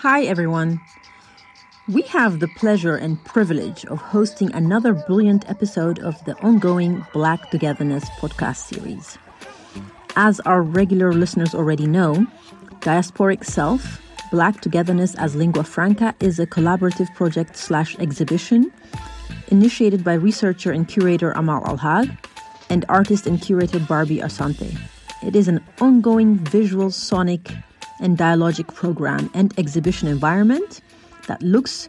Hi, everyone. We have the pleasure and privilege of hosting another brilliant episode of the ongoing Black Togetherness podcast series. As our regular listeners already know, Diasporic Self, Black Togetherness as Lingua Franca is a collaborative project slash exhibition initiated by researcher and curator Amal Alhaag and artist and curator Barby Asante. It is an ongoing visual, sonic, and dialogic program and exhibition environment that looks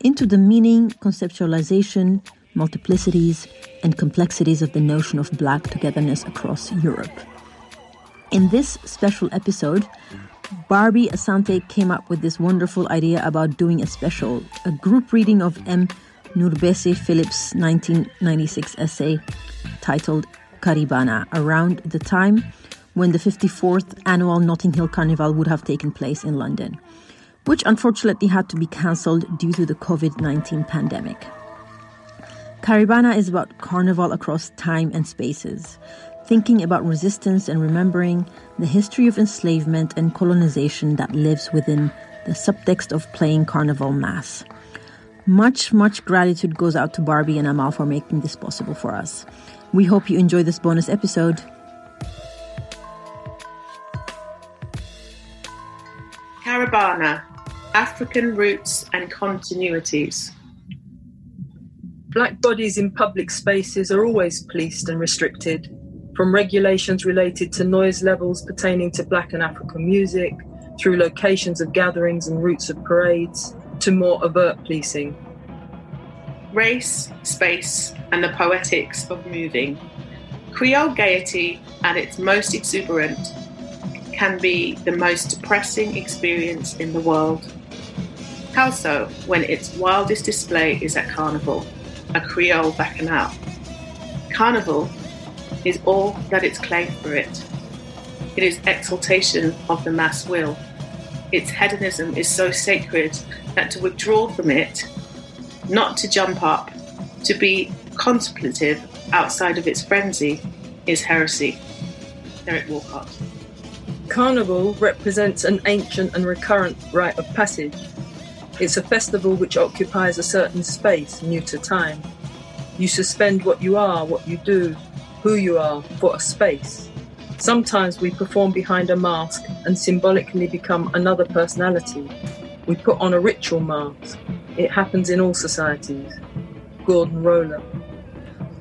into the meaning, conceptualization, multiplicities, and complexities of the notion of Black togetherness across Europe. In this special episode, Barby Asante came up with this wonderful idea about doing a special, a group reading of M. NourbeSe Philip's 1996 essay titled Caribana around the time when the 54th annual Notting Hill Carnival would have taken place in London which unfortunately had to be cancelled due to the COVID 19 pandemic. Caribana is about carnival across time and spaces, thinking about resistance and remembering the history of enslavement and colonization that lives within the subtext of playing carnival mass. Much, much gratitude goes out to Barby and Amal for making this possible for us. We hope you enjoy this bonus episode. Caribana African Roots and Continuities. Black bodies in public spaces are always policed and restricted, from regulations related to noise levels pertaining to Black and African music, through locations of gatherings and routes of parades, to more overt policing. Race, space, and the poetics of moving. Creole gaiety at its most exuberant can be the most depressing experience in the world. How so when its wildest display is at Carnival, a Creole bacchanal? Carnival is all that it's claimed for it. It is exaltation of the mass will. Its hedonism is so sacred that to withdraw from it, not to jump up, to be contemplative outside of its frenzy, is heresy. Derek Walcott. Carnival represents an ancient and recurrent rite of passage it's a festival which occupies a certain space new to time. You suspend what you are, what you do, who you are for a space. Sometimes we perform behind a mask and symbolically become another personality. We put on a ritual mask. It happens in all societies. Gordon Rohlehr.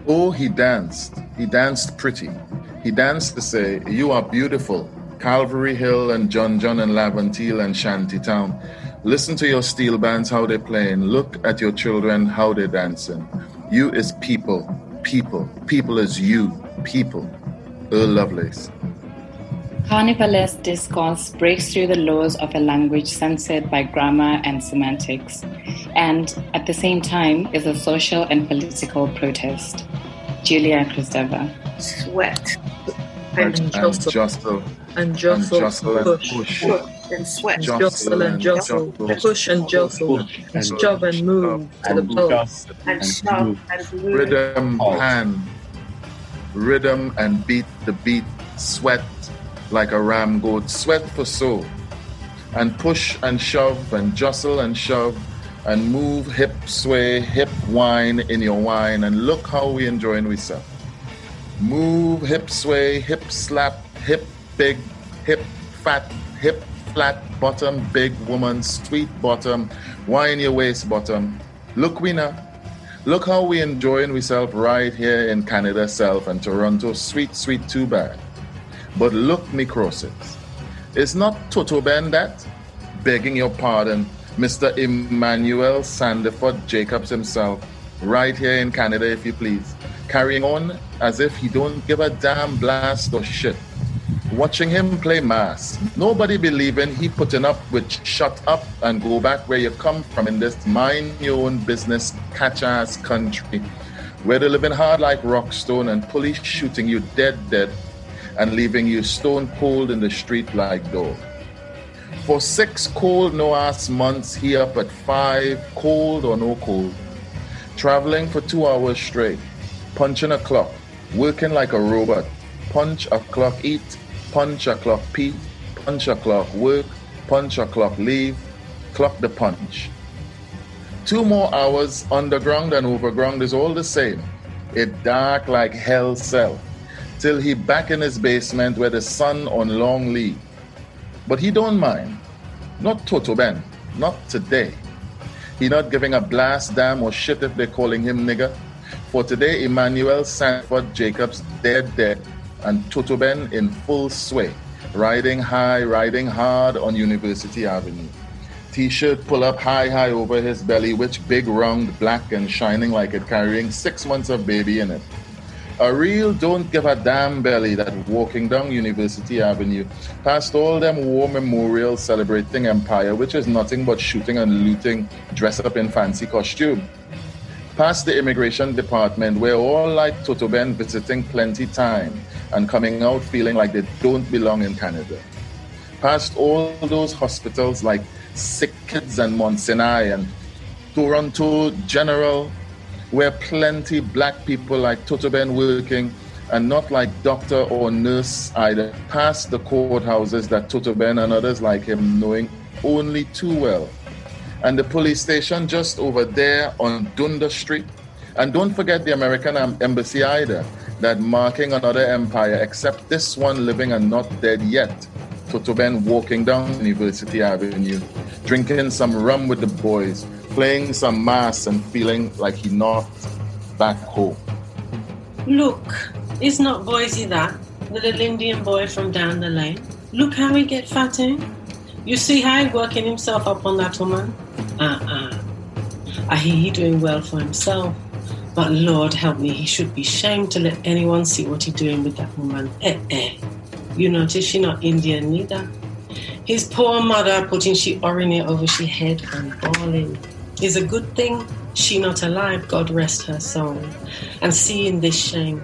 Oh, he danced. He danced pretty. He danced to say, You are beautiful. Calvary Hill and John John and Laventille and Shantytown. Listen to your steel bands, how they're playing. Look at your children, how they're dancing. You is people, people. People is you, people. Earl Lovelace. Carnivalesque discourse breaks through the laws of a language censored by grammar and semantics, and at the same time is a social and political protest. Julia Kristeva. Sweat. And, and, and jostle. And jostle. And push. push and sweat. Jostle and jostle, push and jostle, and shove and move to the pulse. And shove and move. Rhythm, hand, rhythm and beat the beat, sweat like a ram goat, sweat for soul. And push and shove and jostle and shove and move, hip sway, hip wine in your wine, and look how we enjoying ourselves. Move, hip sway, hip slap, hip big, hip fat, hip flat bottom, big woman, sweet bottom, wine your waist bottom. Look, we. Look how we enjoying ourselves right here in Canada self and Toronto. Sweet, sweet, too bad. But look, me crosses. It's not Toto Ben that, begging your pardon, Mr. Emmanuel Sandiford Jacobs himself, right here in Canada, if you please, carrying on as if he don't give a damn blast or shit watching him play mass. Nobody believing he putting up with shut up and go back where you come from in this mind your own business catch ass country where they're living hard like rock stone and police shooting you dead dead and leaving you stone cold in the street like dog. For six cold no ass months he up at five, cold or no cold. Traveling for two hours straight, punching a clock, working like a robot, punch a clock, eat, punch o'clock peak, punch o'clock work, punch o'clock leave, clock the punch. Two more hours underground and overground is all the same. It dark like hell cell, till he back in his basement where the sun on long leave. But he don't mind. Not Toto Ben, not today. He not giving a blast damn or shit if they're calling him nigger. For today, Emmanuel Sanford Jacobs dead dead and Toto Ben in full sway, riding high, riding hard on University Avenue. T-shirt pull up high, high over his belly, which big, round, black and shining like it carrying six months of baby in it. A real don't give a damn belly that walking down University Avenue past all them war memorials celebrating empire, which is nothing but shooting and looting dressed up in fancy costume past the immigration department where all like Toto Ben visiting plenty time and coming out feeling like they don't belong in Canada. Past all those hospitals like Sick Kids and Mount Sinai and Toronto General where plenty black people like Toto Ben working and not like doctor or nurse either. Past the courthouses that Toto Ben and others like him knowing only too well and the police station just over there on Dundas Street. And don't forget the American embassy either, that marking another empire, except this one living and not dead yet. Toto Ben walking down University Avenue, drinking some rum with the boys, playing some mass and feeling like he not back home. Look, it's not Boise that, the little Indian boy from down the lane. Look how he get fat in. You see how he working himself up on that woman? uh-uh. I hear he doing well for himself, but Lord help me, he should be shamed to let anyone see what he doing with that woman. Eh eh. You notice she not Indian neither. His poor mother putting she oriny over she head and bawling. Is a good thing she not alive, God rest her soul, and seeing this shame.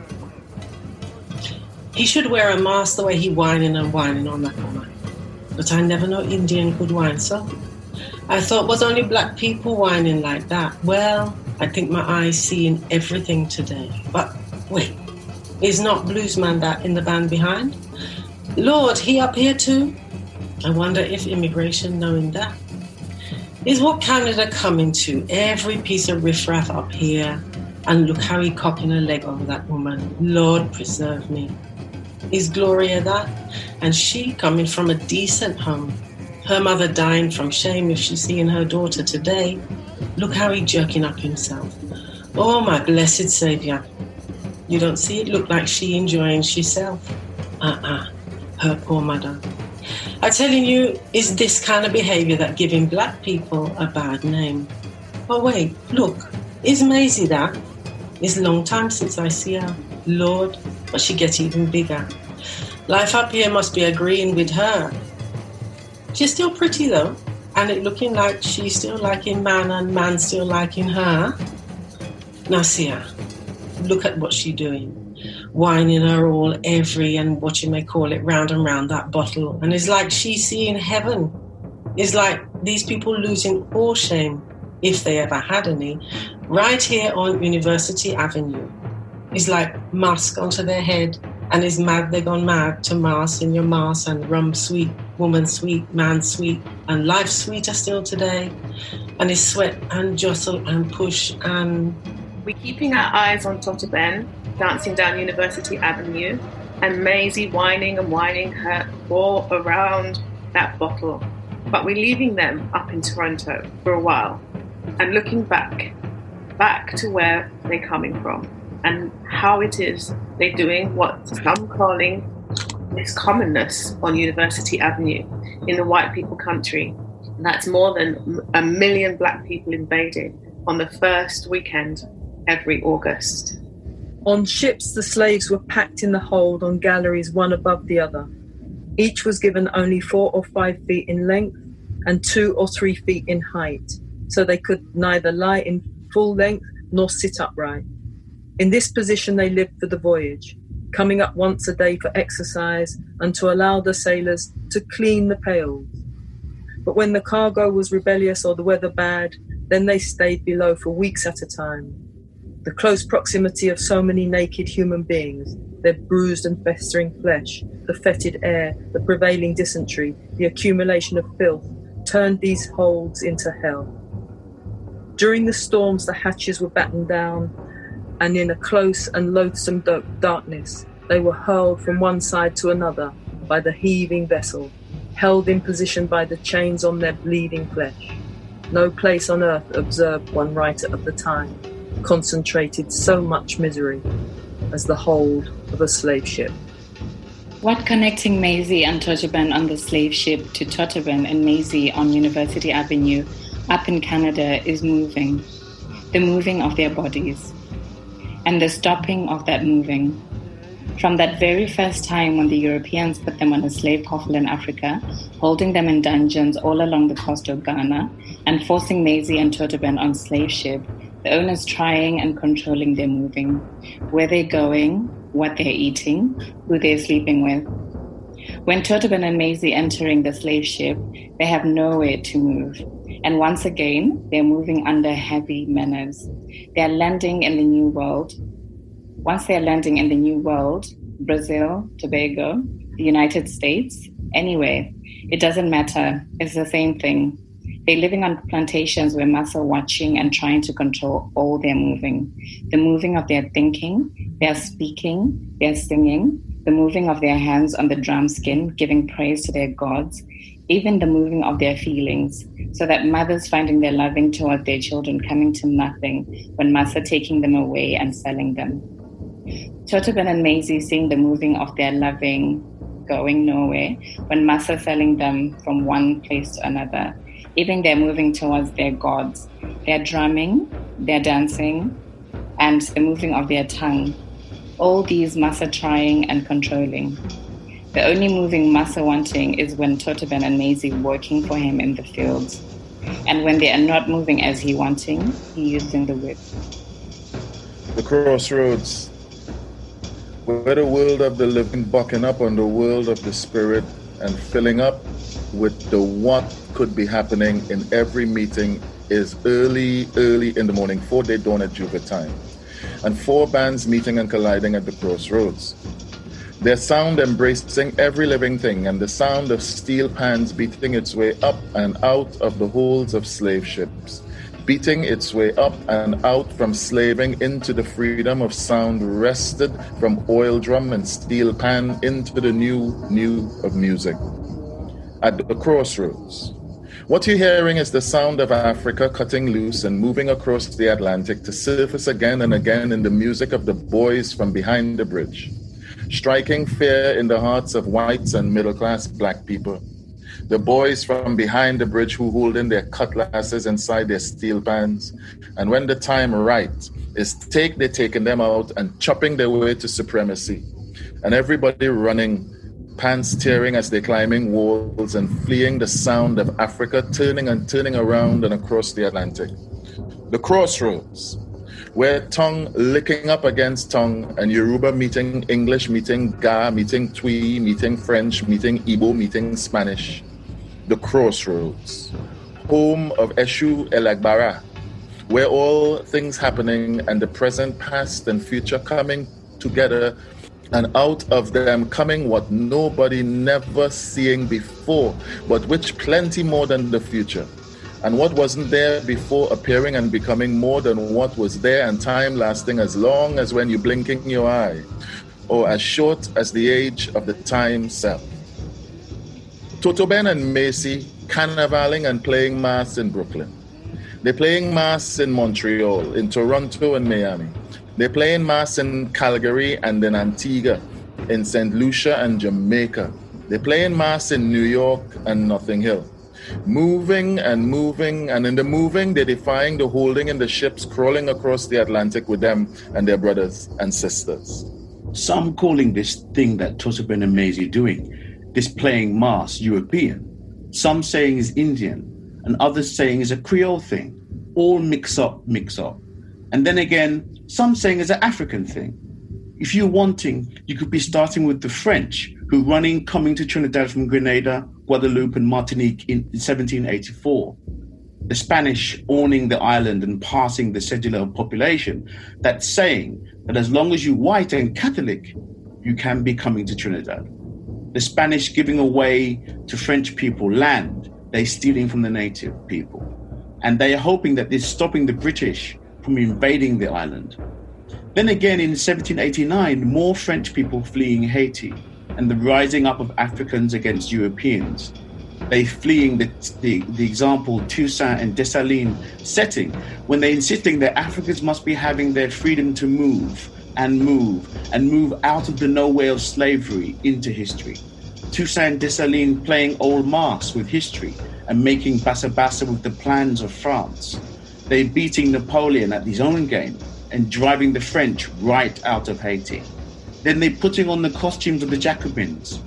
He should wear a mask the way he whining and whining on that woman. But I never know Indian could whine so. I thought, was only black people whining like that? Well, I think my eyes see in everything today. But wait, is not Bluesman that in the band behind? Lord, he up here too? I wonder if immigration knowing that. Is what Canada coming to? Every piece of riffraff up here. And look how he cocking a leg over that woman. Lord preserve me. Is Gloria that? And she coming from a decent home her mother dying from shame if she's seeing her daughter today. Look how he jerking up himself. Oh, my blessed Saviour. You don't see it look like she enjoying herself. Uh-uh. Her poor mother. I telling you, is this kind of behaviour that giving black people a bad name. Oh wait, look, is Maisie that? It's a long time since I see her. Lord, but she gets even bigger. Life up here must be agreeing with her. She's still pretty though, and it looking like she's still liking man and man still liking her. Now see her. Look at what she's doing. Whining her all every and what you may call it round and round that bottle. And it's like she's seeing heaven. It's like these people losing all shame, if they ever had any, right here on University Avenue. It's like mask onto their head and is mad they gone mad to mass in your mass and rum sweet, woman sweet, man sweet, and life sweeter still today, and is sweat and jostle and push and. We're keeping our eyes on Toto Ben, dancing down University Avenue, and Maisie whining and whining her all around that bottle. But we're leaving them up in Toronto for a while and looking back, back to where they're coming from and how it is they're doing what some calling this commonness on University Avenue in the white people country. That's more than a million black people invaded on the first weekend every August. On ships, the slaves were packed in the hold on galleries one above the other. Each was given only four or five feet in length and two or three feet in height, so they could neither lie in full length nor sit upright. In this position, they lived for the voyage, coming up once a day for exercise and to allow the sailors to clean the pails. But when the cargo was rebellious or the weather bad, then they stayed below for weeks at a time. The close proximity of so many naked human beings, their bruised and festering flesh, the fetid air, the prevailing dysentery, the accumulation of filth, turned these holds into hell. During the storms, the hatches were battened down, and in a close and loathsome darkness, they were hurled from one side to another by the heaving vessel, held in position by the chains on their bleeding flesh. No place on earth, observed one writer of the time, concentrated so much misery as the hold of a slave ship. What connecting Maisie and Totoban on the slave ship to Totoban and Maisie on University Avenue up in Canada is moving, the moving of their bodies, and the stopping of that moving. From that very first time when the Europeans put them on a slave coffle in Africa, holding them in dungeons all along the coast of Ghana, and forcing Maisie and Totoban on slave ship, the owners trying and controlling their moving, where they're going, what they're eating, who they're sleeping with. When Totoban and Maisie entering the slave ship, they have nowhere to move. And once again, they're moving under heavy menace. They're landing in the New World. Once they're landing in the New World, Brazil, Tobago, the United States, anywhere, it doesn't matter. It's the same thing. They're living on plantations where mass are watching and trying to control all their moving. The moving of their thinking, their speaking, their singing, the moving of their hands on the drum skin, giving praise to their gods, even the moving of their feelings, so that mothers finding their loving toward their children coming to nothing when mass are taking them away and selling them. Totoban and Maisie seeing the moving of their loving going nowhere when mass are selling them from one place to another even they're moving towards their gods. They're drumming, they're dancing, and the moving of their tongue. All these Massa trying and controlling. The only moving Massa wanting is when Totoban and Maisie working for him in the fields. And when they are not moving as he wanting, he using the whip. The crossroads, where the world of the living bucking up on the world of the spirit and filling up with the what could be happening in every meeting is early, early in the morning, four day dawn at Juba time. And four bands meeting and colliding at the crossroads. Their sound embracing every living thing, and the sound of steel pans beating its way up and out of the holds of slave ships, beating its way up and out from slaving into the freedom of sound wrested from oil drum and steel pan into the new, new of music. At the crossroads, what you're hearing is the sound of Africa cutting loose and moving across the Atlantic to surface again and again in the music of the boys from behind the bridge, striking fear in the hearts of whites and middle class black people. The boys from behind the bridge who hold in their cutlasses inside their steel pans, and when the time right is take, they're taking them out and chopping their way to supremacy, and everybody running pants tearing as they're climbing walls and fleeing the sound of Africa turning and turning around and across the Atlantic. The crossroads, where tongue licking up against tongue and Yoruba meeting English, meeting Ga, meeting Twi, meeting French, meeting Igbo, meeting Spanish. The crossroads, home of Eshu Elegbara, where all things happening and the present, past, and future coming together and out of them coming what nobody never seeing before, but which plenty more than the future. And what wasn't there before appearing and becoming more than what was there, and time lasting as long as when you blinking your eye, or as short as the age of the time self. Toto Ben and Maisie carnivaling and playing mass in Brooklyn. They're playing mass in Montreal, in Toronto and Miami. They're playing mass in Calgary and in Antigua, in St. Lucia and Jamaica. They're playing mass in New York and Notting Hill. Moving and moving, and in the moving, they're defying the holding in the ships crawling across the Atlantic with them and their brothers and sisters. Some calling this thing that Totoban and Maisie doing, this playing mass, European. Some saying is Indian, and others saying is a Creole thing. All mix up, mix up. And then again, some saying is an African thing. If you're wanting, you could be starting with the French, who running coming to Trinidad from Grenada, Guadeloupe, and Martinique in 1784. The Spanish owning the island and passing the cedula population, that saying that as long as you're white and Catholic, you can be coming to Trinidad. The Spanish giving away to French people land they're stealing from the native people. And they are hoping that this is stopping the British from invading the island. Then again, in 1789, more French people fleeing Haiti and the rising up of Africans against Europeans. They fleeing the, the, the example Toussaint and Dessalines setting when they're insisting that Africans must be having their freedom to move and move and move out of the nowhere of slavery into history. Toussaint Dessalines playing old masks with history and making bassa bassa with the plans of France. They beating Napoleon at his own game and driving the French right out of Haiti. Then they're putting on the costumes of the Jacobins.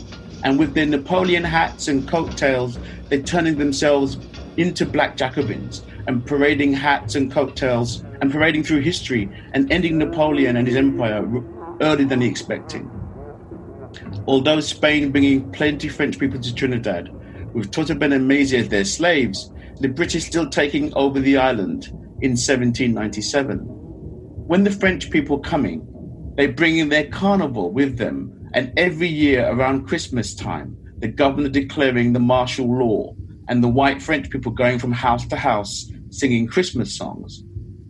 And with their Napoleon hats and coattails, they're turning themselves into black Jacobins and parading hats and coattails and parading through history and ending Napoleon and his empire earlier than he expected. Although Spain bringing plenty French people to Trinidad, with Tota and Maisie as their slaves, the British still taking over the island in 1797. When the French people coming, they bring in their carnival with them, and every year around Christmas time, the governor declaring the martial law, and the white French people going from house to house singing Christmas songs.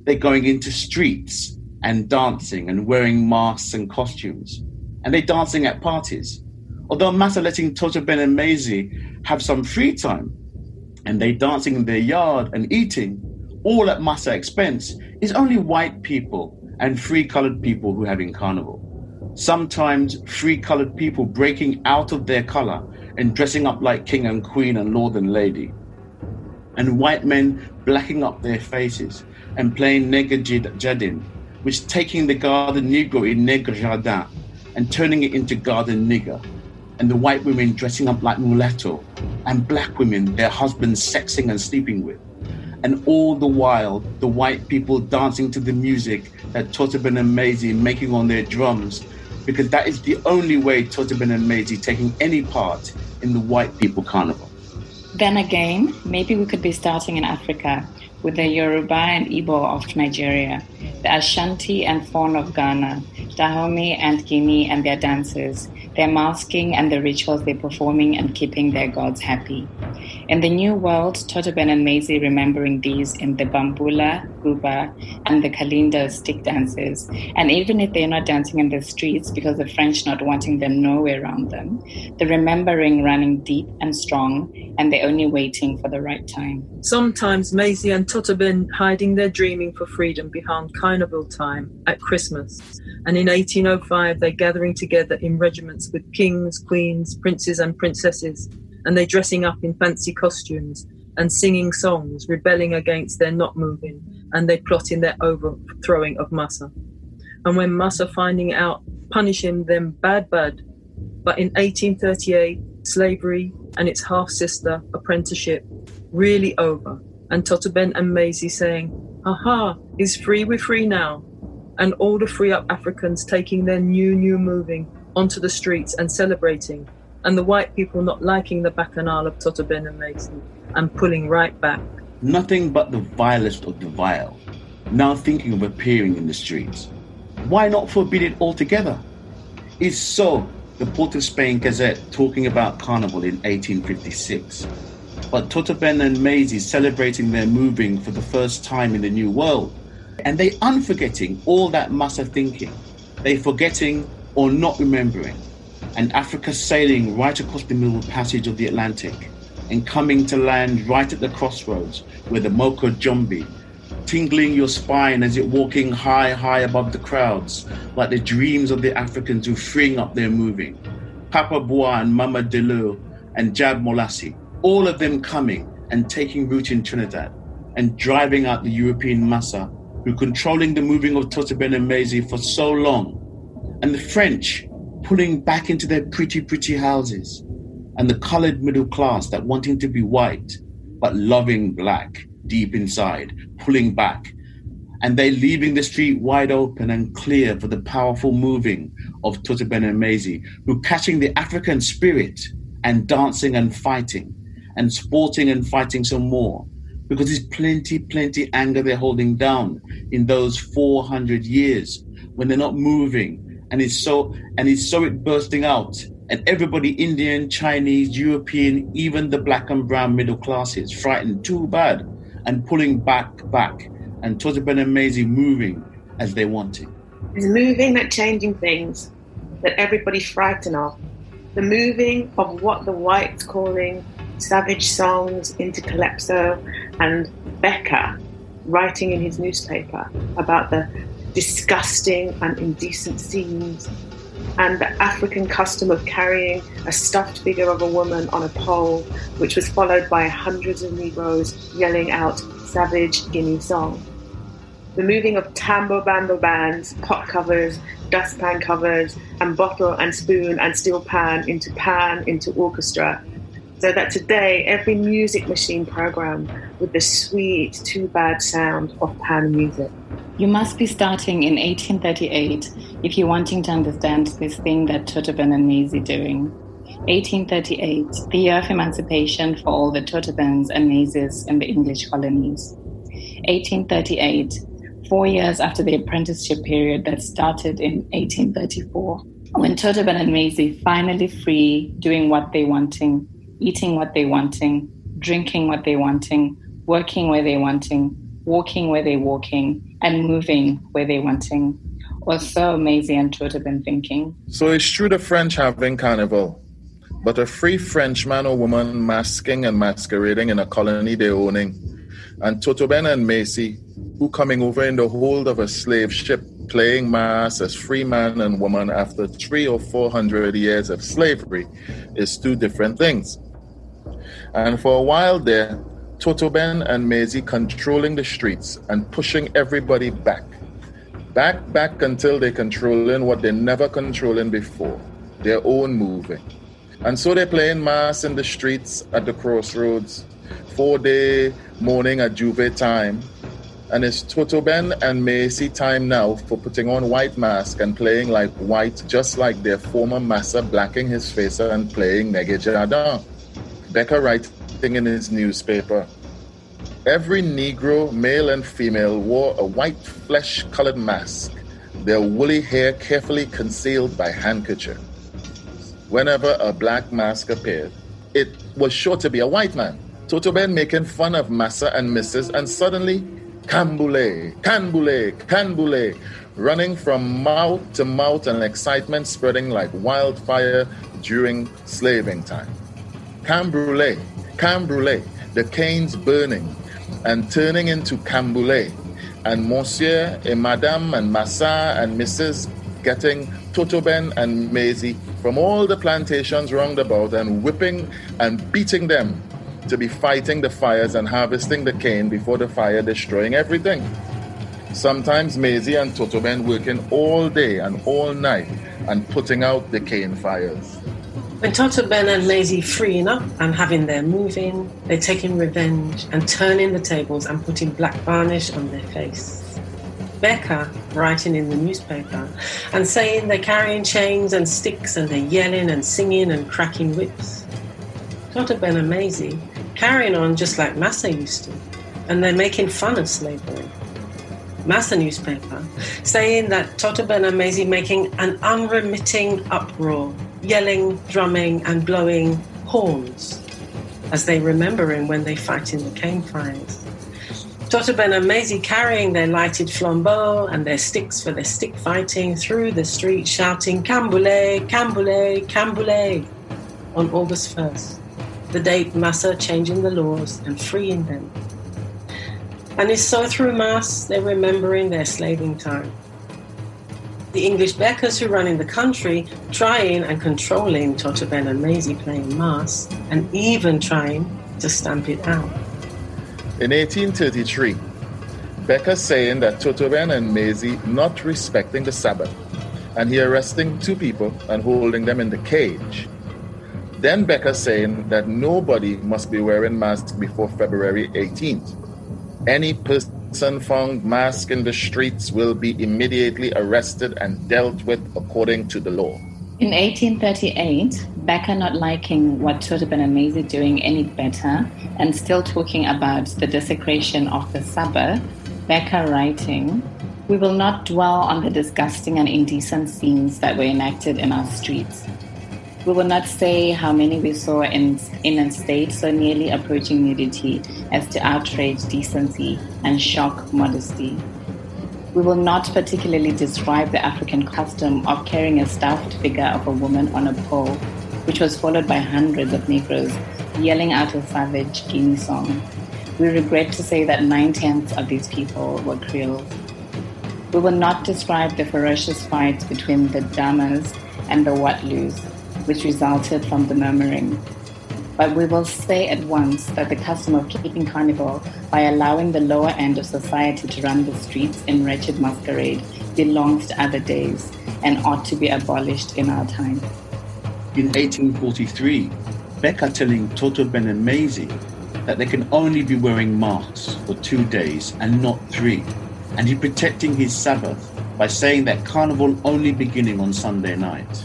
They're going into streets and dancing and wearing masks and costumes and they're dancing at parties. Although Massa letting Toto Ben and Maisie have some free time, and they dancing in their yard and eating, all at Massa expense, is only white people and free colored people who having carnival. Sometimes free colored people breaking out of their color and dressing up like king and queen and lord and lady. And white men blacking up their faces and playing Negre Jardin, which taking the garden negro in Negre Jardin and turning it into garden nigger, and the white women dressing up like mulatto, and black women their husbands sexing and sleeping with. And all the while, the white people dancing to the music that Totaben and Maisie making on their drums, because that is the only way Totaben and Maisie taking any part in the white people carnival. Then again, maybe we could be starting in Africa with the Yoruba and Igbo of Nigeria, the Ashanti and Fon of Ghana, Dahomey and Guinea and their dances, their masking and the rituals they're performing and keeping their gods happy. In the New World, Totoben and Maisie remembering these in the Bambula, Guba, and the Kalinda stick dances. And even if they're not dancing in the streets because the French not wanting them nowhere around them, the remembering running deep and strong, and they're only waiting for the right time. Sometimes Maisie and Totoben hiding their dreaming for freedom behind carnival time at Christmas. And in 1805, they're gathering together in regiments with kings, queens, princes, and princesses and they dressing up in fancy costumes and singing songs, rebelling against their not moving, and they plotting their overthrowing of Massa. And when Massa finding out, punishing them bad bad. But in 1838, slavery and its half sister apprenticeship really over, and Totoben and Maisie saying, Aha, is free, we're free now. And all the free up Africans taking their new, new moving onto the streets and celebrating and the white people not liking the bacchanal of Toto Ben and Mason and pulling right back. Nothing but the vilest of the vile, now thinking of appearing in the streets. Why not forbid it altogether? It's so the Port of Spain Gazette talking about Carnival in 1856. But Toto Ben and Maisie celebrating their moving for the first time in the New World. And they unforgetting all that Massa thinking. They forgetting or not remembering and Africa sailing right across the middle passage of the Atlantic and coming to land right at the crossroads where the Moko Jumbie, tingling your spine as it walking high, high above the crowds, like the dreams of the Africans who freeing up their moving. Papa Bois and Mama Deleu and Jab Molassie, all of them coming and taking root in Trinidad and driving out the European massa who controlling the moving of Totoben and Maisie for so long. And the French pulling back into their pretty, pretty houses, and the colored middle class that wanting to be white, but loving black deep inside, pulling back. And they leaving the street wide open and clear for the powerful moving of Ben and Maisie, who catching the African spirit and dancing and fighting and sporting and fighting some more. Because there's plenty, plenty anger they're holding down in those 400 years when they're not moving and it's so and it's so it bursting out And everybody, Indian, Chinese, European, even the black and brown middle classes, frightened too bad and pulling back, back, and Toto Benemezi moving as they wanted. It's moving, not changing things that everybody's frightened of. The moving of what the whites calling savage songs into calypso and Becker writing in his newspaper about the disgusting and indecent scenes and the African custom of carrying a stuffed figure of a woman on a pole, which was followed by hundreds of Negroes yelling out savage Guinea song. The moving of tamboo bamboo bands, pot covers, dustpan covers, and bottle and spoon and steel pan into pan into orchestra. So that today every music machine program with the sweet, too bad sound of pan music. You must be starting in 1838 if you're wanting to understand this thing that Toto Benemezi doing. 1838, the year of emancipation for all the Totobens and Mazes in the English colonies. 1838, four years after the apprenticeship period that started in 1834, when Totoben and Maisie finally free, doing what they wanting, eating what they're wanting, drinking what they're wanting, working where they're wanting, walking where they're walking, and moving where they're wanting. Was so Maisie and Tote have been thinking. So it's true the French having carnival, but a free Frenchman or woman masking and masquerading in a colony they're owning, and Totoben and Maisie, who coming over in the hold of a slave ship, playing mass as free man and woman after three or four hundred years of slavery, is two different things. And for a while there, Totoben and Maisie controlling the streets and pushing everybody back. Back, back until they're controlling what they never controlling before, their own moving. And so they're playing mass in the streets at the crossroads, four day morning at Juve time. And it's Totoben and Maisie time now for putting on white mask and playing like white, just like their former master blacking his face and playing Negre Jardin. Becker writing in his newspaper, Every Negro, male and female, wore a white flesh colored mask, their woolly hair carefully concealed by handkerchief. Whenever a black mask appeared, it was sure to be a white man. Toto Ben making fun of Massa and Mrs. and suddenly, Cambule, Canbule, Canbule, running from mouth to mouth and excitement spreading like wildfire during slaving time. Cambrule, Cambrule, the canes burning, and turning into Canboulay, and Monsieur and Madame and Massa and Mrs. getting Totoben and Maisie from all the plantations round about and whipping and beating them to be fighting the fires and harvesting the cane before the fire destroying everything. Sometimes Maisie and Totoben working all day and all night and putting out the cane fires. When Toto Ben and Maisie freeing up and having their moving, they're taking revenge and turning the tables and putting black varnish on their face. Becca writing in the newspaper and saying they're carrying chains and sticks and they're yelling and singing and cracking whips. Toto Ben and Maisie carrying on just like Massa used to, and they're making fun of slavery. Massa newspaper saying that Toto Ben and Maisie making an unremitting uproar yelling, drumming, and blowing horns as they remember him when they fight in the cane fires. Ben and Maisie carrying their lighted flambeaux and their sticks for their stick fighting through the street, shouting Canboulay, Canboulay, Canboulay on August 1st, the date Massa changing the laws and freeing them. And it's so through Mass they're remembering their slaving time the English Beckers who run in the country trying and controlling Toto Ben and Maisie playing mass and even trying to stamp it out. In 1833, Becker saying that Toto Ben and Maisie not respecting the Sabbath and he arresting two people and holding them in the cage. Then Becker saying that nobody must be wearing masks before February 18th. Any person person found masked in the streets will be immediately arrested and dealt with according to the law. In 1838, Becker not liking what Toto Benemezi doing any better and still talking about the desecration of the Sabbath, Becker writing, We will not dwell on the disgusting and indecent scenes that were enacted in our streets. We will not say how many we saw in, in a state so nearly approaching nudity as to outrage decency and shock modesty. We will not particularly describe the African custom of carrying a stuffed figure of a woman on a pole, which was followed by hundreds of Negroes yelling out a savage Guinea song. We regret to say that nine tenths of these people were Creoles. We will not describe the ferocious fights between the Damas and the Watlus, which resulted from the murmuring. But we will say at once that the custom of keeping carnival by allowing the lower end of society to run the streets in wretched masquerade belongs to other days and ought to be abolished in our time. In 1843, Becca telling Toto Ben and Maisie that they can only be wearing masks for two days and not three, and he protecting his Sabbath by saying that carnival only beginning on Sunday night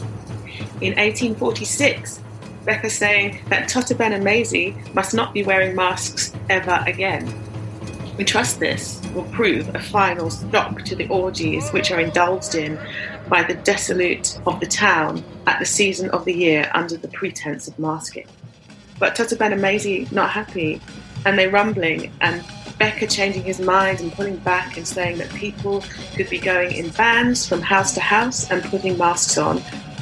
in 1846, Becca saying that Toto and Maisie must not be wearing masks ever again. We trust this will prove a final stop to the orgies which are indulged in by the dissolute of the town at the season of the year under the pretense of masking. But Toto and Maisie not happy, and they rumbling, and Becca changing his mind and pulling back and saying that people could be going in bands from house to house and putting masks on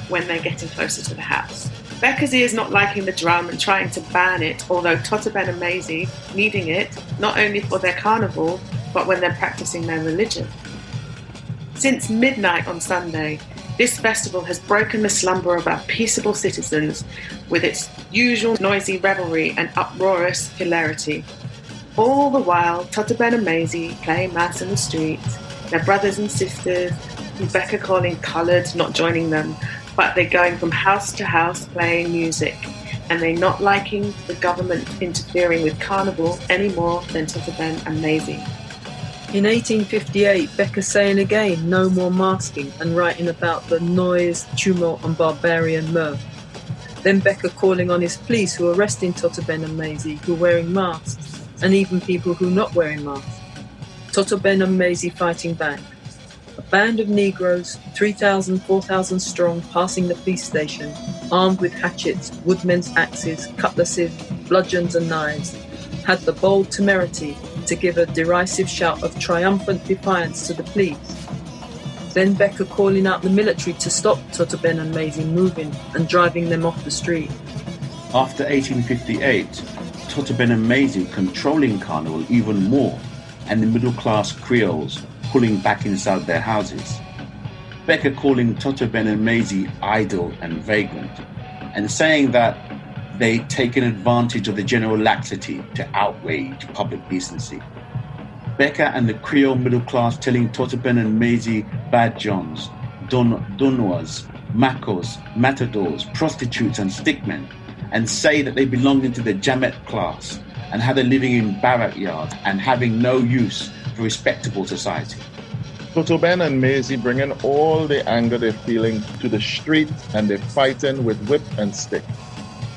when they're getting closer to the house. Becca's is not liking the drum and trying to ban it, although Toto Ben and Maisie needing it not only for their carnival, but when they're practicing their religion. Since midnight on Sunday, this festival has broken the slumber of our peaceable citizens with its usual noisy revelry and uproarious hilarity. All the while, Toto Ben and Maisie playing mass in the streets, their brothers and sisters, Becca calling coloured, not joining them, but they're going from house to house playing music and they're not liking the government interfering with Carnival any more than Toto Ben and Maisie. In 1858, Becca saying again no more masking and writing about the noise, tumult, and barbarian mirth. Then Becca calling on his police who are arresting Toto Ben and Maisie who are wearing masks, and even people who are not wearing masks. Toto Ben and Maisie fighting back. A band of Negroes, 3,000, 4,000 strong, passing the police station, armed with hatchets, woodmen's axes, cutlasses, bludgeons, and knives, had the bold temerity to give a derisive shout of triumphant defiance to the police. Then Becca calling out the military to stop Toto Ben and Maisie moving and driving them off the street. After 1858, Toto Ben and Maisie controlling Carnival even more, and the middle class Creoles pulling back inside their houses. Becca calling Toto Ben and Maisie idle and vagrant, and saying that they'd taken advantage of the general laxity to outrage public decency. Becca and the Creole middle class telling Toto Ben and Maisie bad johns, don, donoas, macos, matadors, prostitutes, and stickmen, and say that they belonged into the Jamet class and had a living in barrack yards and having no use for respectable society. Toto Ben and Maisie bringing all the anger they're feeling to the street and they're fighting with whip and stick.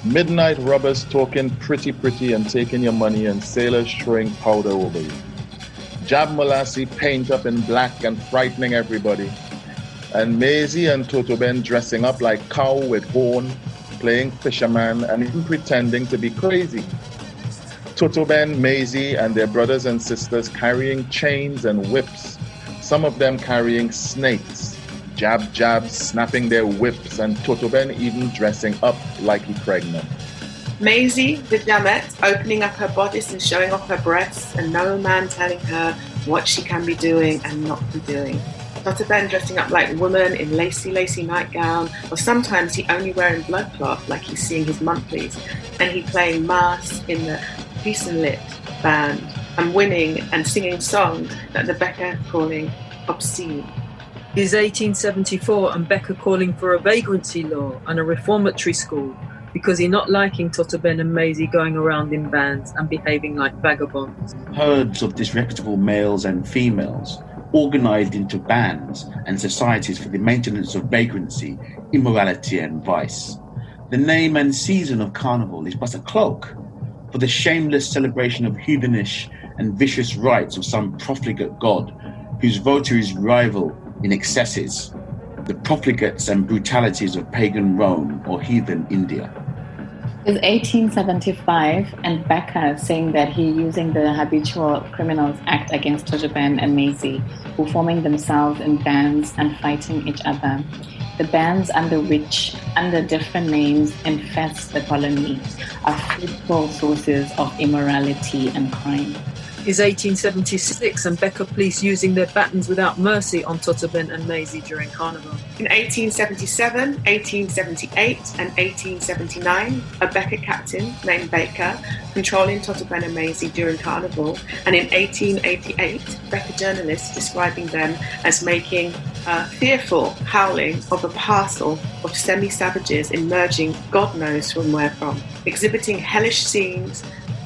Midnight robbers talking pretty pretty and taking your money and sailors throwing powder over you. Jab Molassie paint up in black and frightening everybody. And Maisie and Toto Ben dressing up like cow with horn, playing fisherman and even pretending to be crazy. Toto Ben, Maisie, and their brothers and sisters carrying chains and whips, some of them carrying snakes, jab jab, snapping their whips, and Toto Ben even dressing up like he pregnant. Maisie, the Jamet, opening up her bodice and showing off her breasts, and no man telling her what she can be doing and not be doing. Toto Ben dressing up like woman in lacy, lacy nightgown, or sometimes he only wearing bloodcloth like he's seeing his monthlies, and he playing mass in the Pisse-en-lit band and winning and singing songs that the Becca calling obscene. Is 1874 and Becca calling for a vagrancy law and a reformatory school because he not liking Toto Ben and Maisie going around in bands and behaving like vagabonds. Herds of disreputable males and females organized into bands and societies for the maintenance of vagrancy, immorality, and vice. The name and season of carnival is but a cloak for the shameless celebration of heathenish and vicious rites of some profligate god whose votaries rival in excesses. the profligates and brutalities of pagan Rome or heathen India. It's 1875, and Becker saying that he using the Habitual Criminals Act against Totoben and Maisie, who forming themselves in bands and fighting each other. The bands under which, under different names, infest the colony are fruitful sources of immorality and crime is 1876 and Becker police using their batons without mercy on Totoben and Maisie during Carnival. In 1877, 1878, and 1879, a Becker captain named Baker controlling Totoben and Maisie during Carnival, and in 1888, Becker journalists describing them as making a fearful howling of a parcel of semi savages emerging God knows from where from, exhibiting hellish scenes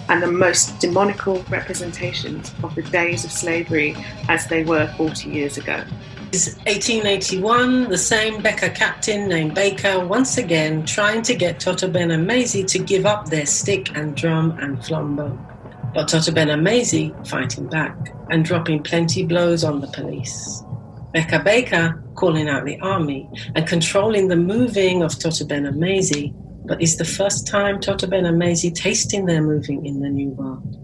and the most demonical representations of the days of slavery as they were 40 years ago. Is 1881, the same Becker captain named Baker once again trying to get Totoben and Maisie to give up their stick and drum and flambeau. But Totoben and Maisie fighting back and dropping plenty blows on the police. Becker Baker calling out the army and controlling the moving of Totoben and Maisie but it's the first time Totoben and Maisie tasting their moving in the new world.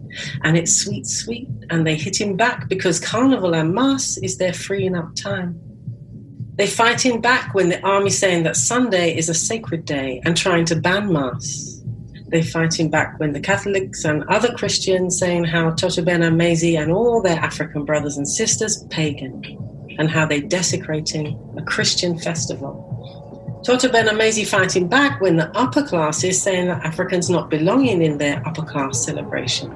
And it's sweet, sweet, and they hit him back because Carnival and Mass is their freeing up time. They fight him back when the army saying that Sunday is a sacred day and trying to ban Mass. They fight him back when the Catholics and other Christians saying how Totoben and Maisie and all their African brothers and sisters pagan and how they desecrating a Christian festival Totoben and Maisie fighting back when the upper class is saying that Africans not belonging in their upper class celebration.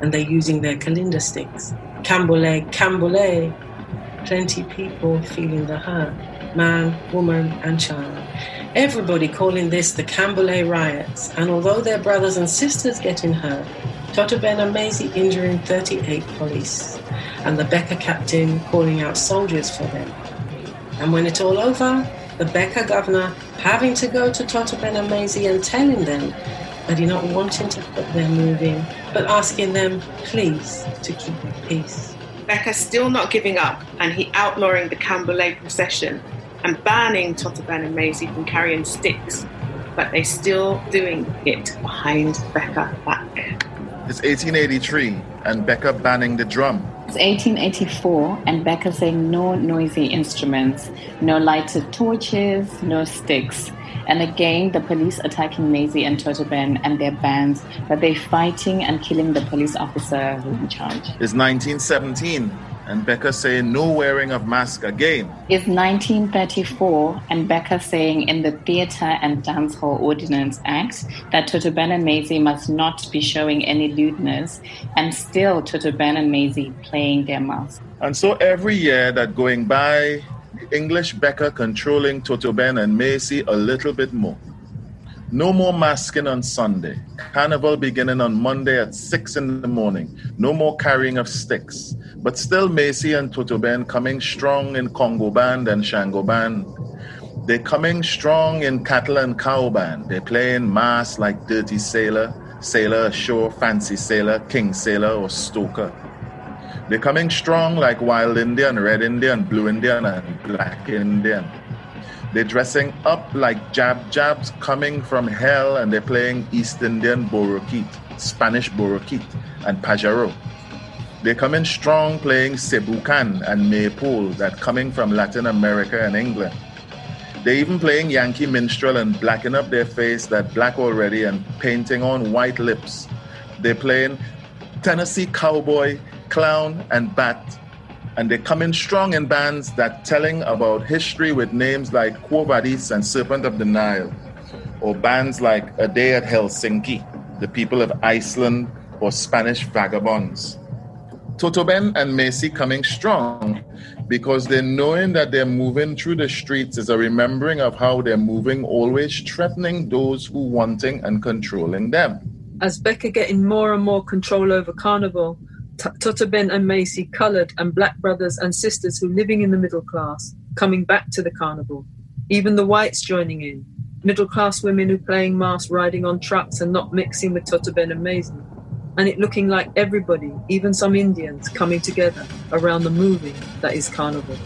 And they're using their kalinda sticks. Canboulay, Canboulay. Plenty people feeling the hurt. Man, woman, and child. Everybody calling this the Canboulay riots. And although their brothers and sisters getting hurt, Totoben and Maisie injuring 38 police. And the Becca captain calling out soldiers for them. And when it's all over, the Becker governor having to go to Totoben and Maisie and telling them that he's not wanting to put them moving, but asking them, please, to keep the peace. Becker still not giving up, and he outlawing the Canboulay procession and banning Totoben and Maisie from carrying sticks, but they still doing it behind Becker back. It's 1883, and Becker banning the drum. It's 1884, and Becker saying no noisy instruments, no lighted torches, no sticks. And again, the police attacking Maisie and Totoben and their bands, but they're fighting and killing the police officer who in charge. It's 1917, and Becker saying no wearing of mask again. Is 1934 and Becker saying in the Theatre and Dance Hall Ordinance Act that Totoben and Maisie must not be showing any lewdness, and still Totoben and Maisie playing their mask. And so every year that going by, English Becker controlling Totoben and Maisie a little bit more. No more masking on Sunday. Carnival beginning on Monday at 6 in the morning. No more carrying of sticks. But still, Maisie and Totoben coming strong in Congo band and Shango band. They're coming strong in cattle and cow band. They're playing mass like Dirty Sailor, Sailor Ashore, Fancy Sailor, King Sailor, or Stoker. They're coming strong like Wild Indian, Red Indian, Blue Indian, and Black Indian. They're dressing up like jab jabs coming from hell and they're playing East Indian Borokit, Spanish Borokit, and Pajaro. They're coming strong playing Sebucan and Maypole that coming from Latin America and England. They're even playing Yankee minstrel and blacking up their face that black already and painting on white lips. They're playing Tennessee cowboy, clown, and bat and they come in strong in bands that telling about history with names like Quo Vadis and Serpent of the Nile, or bands like A Day at Helsinki, the people of Iceland, or Spanish Vagabonds. Totoben and Maisie coming strong because they're knowing that they're moving through the streets is a remembering of how they're moving, always threatening those who wanting and controlling them. As Becca getting more and more control over Carnival, Totoben and Maisie, coloured and black brothers and sisters who living in the middle class, coming back to the carnival. Even the whites joining in. Middle class women who playing mass riding on trucks and not mixing with Totoben and Maisie. And it looking like everybody, even some Indians, coming together around the movie that is carnival.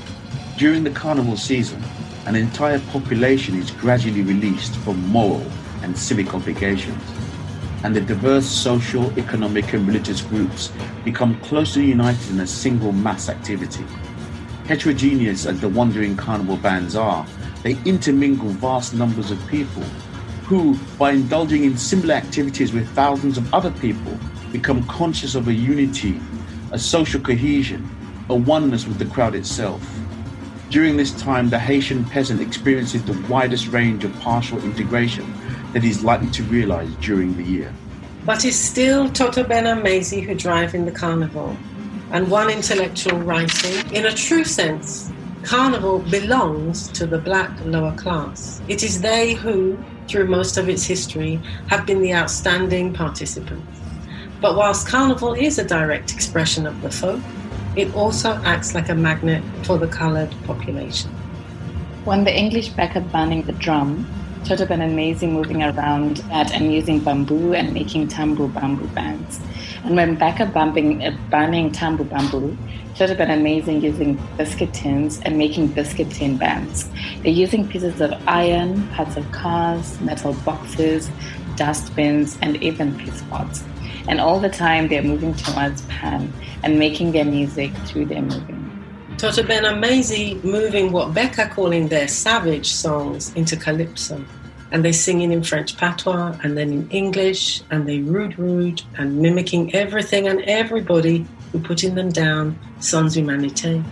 During the carnival season, an entire population is gradually released from moral and civic obligations, and the diverse social, economic, and religious groups become closely united in a single mass activity. Heterogeneous as the wandering carnival bands are, they intermingle vast numbers of people who, by indulging in similar activities with thousands of other people, become conscious of a unity, a social cohesion, a oneness with the crowd itself. During this time, the Haitian peasant experiences the widest range of partial integration that he's likely to realize during the year. But it's still Toto Ben and Maisie who drive in the carnival, and one intellectual writing, in a true sense, carnival belongs to the black lower class. It is they who, through most of its history, have been the outstanding participants. But whilst carnival is a direct expression of the folk, it also acts like a magnet for the coloured population. When the English backup banning the drum, Toto and Maisie moving around that and using bamboo and making tamboo bamboo bands. And when backup bumping, uh, banning tamboo bamboo, Toto and Maisie using biscuit tins and making biscuit tin bands. They're using pieces of iron, parts of cars, metal boxes, dustbins, and even piece pots. And all the time they're moving towards Pan and making their music through their moving. Toto Ben Amazi moving what Becca calling their savage songs into calypso. And they're singing in French patois and then in English and they rude rude and mimicking everything and everybody who putting them down sans humanité.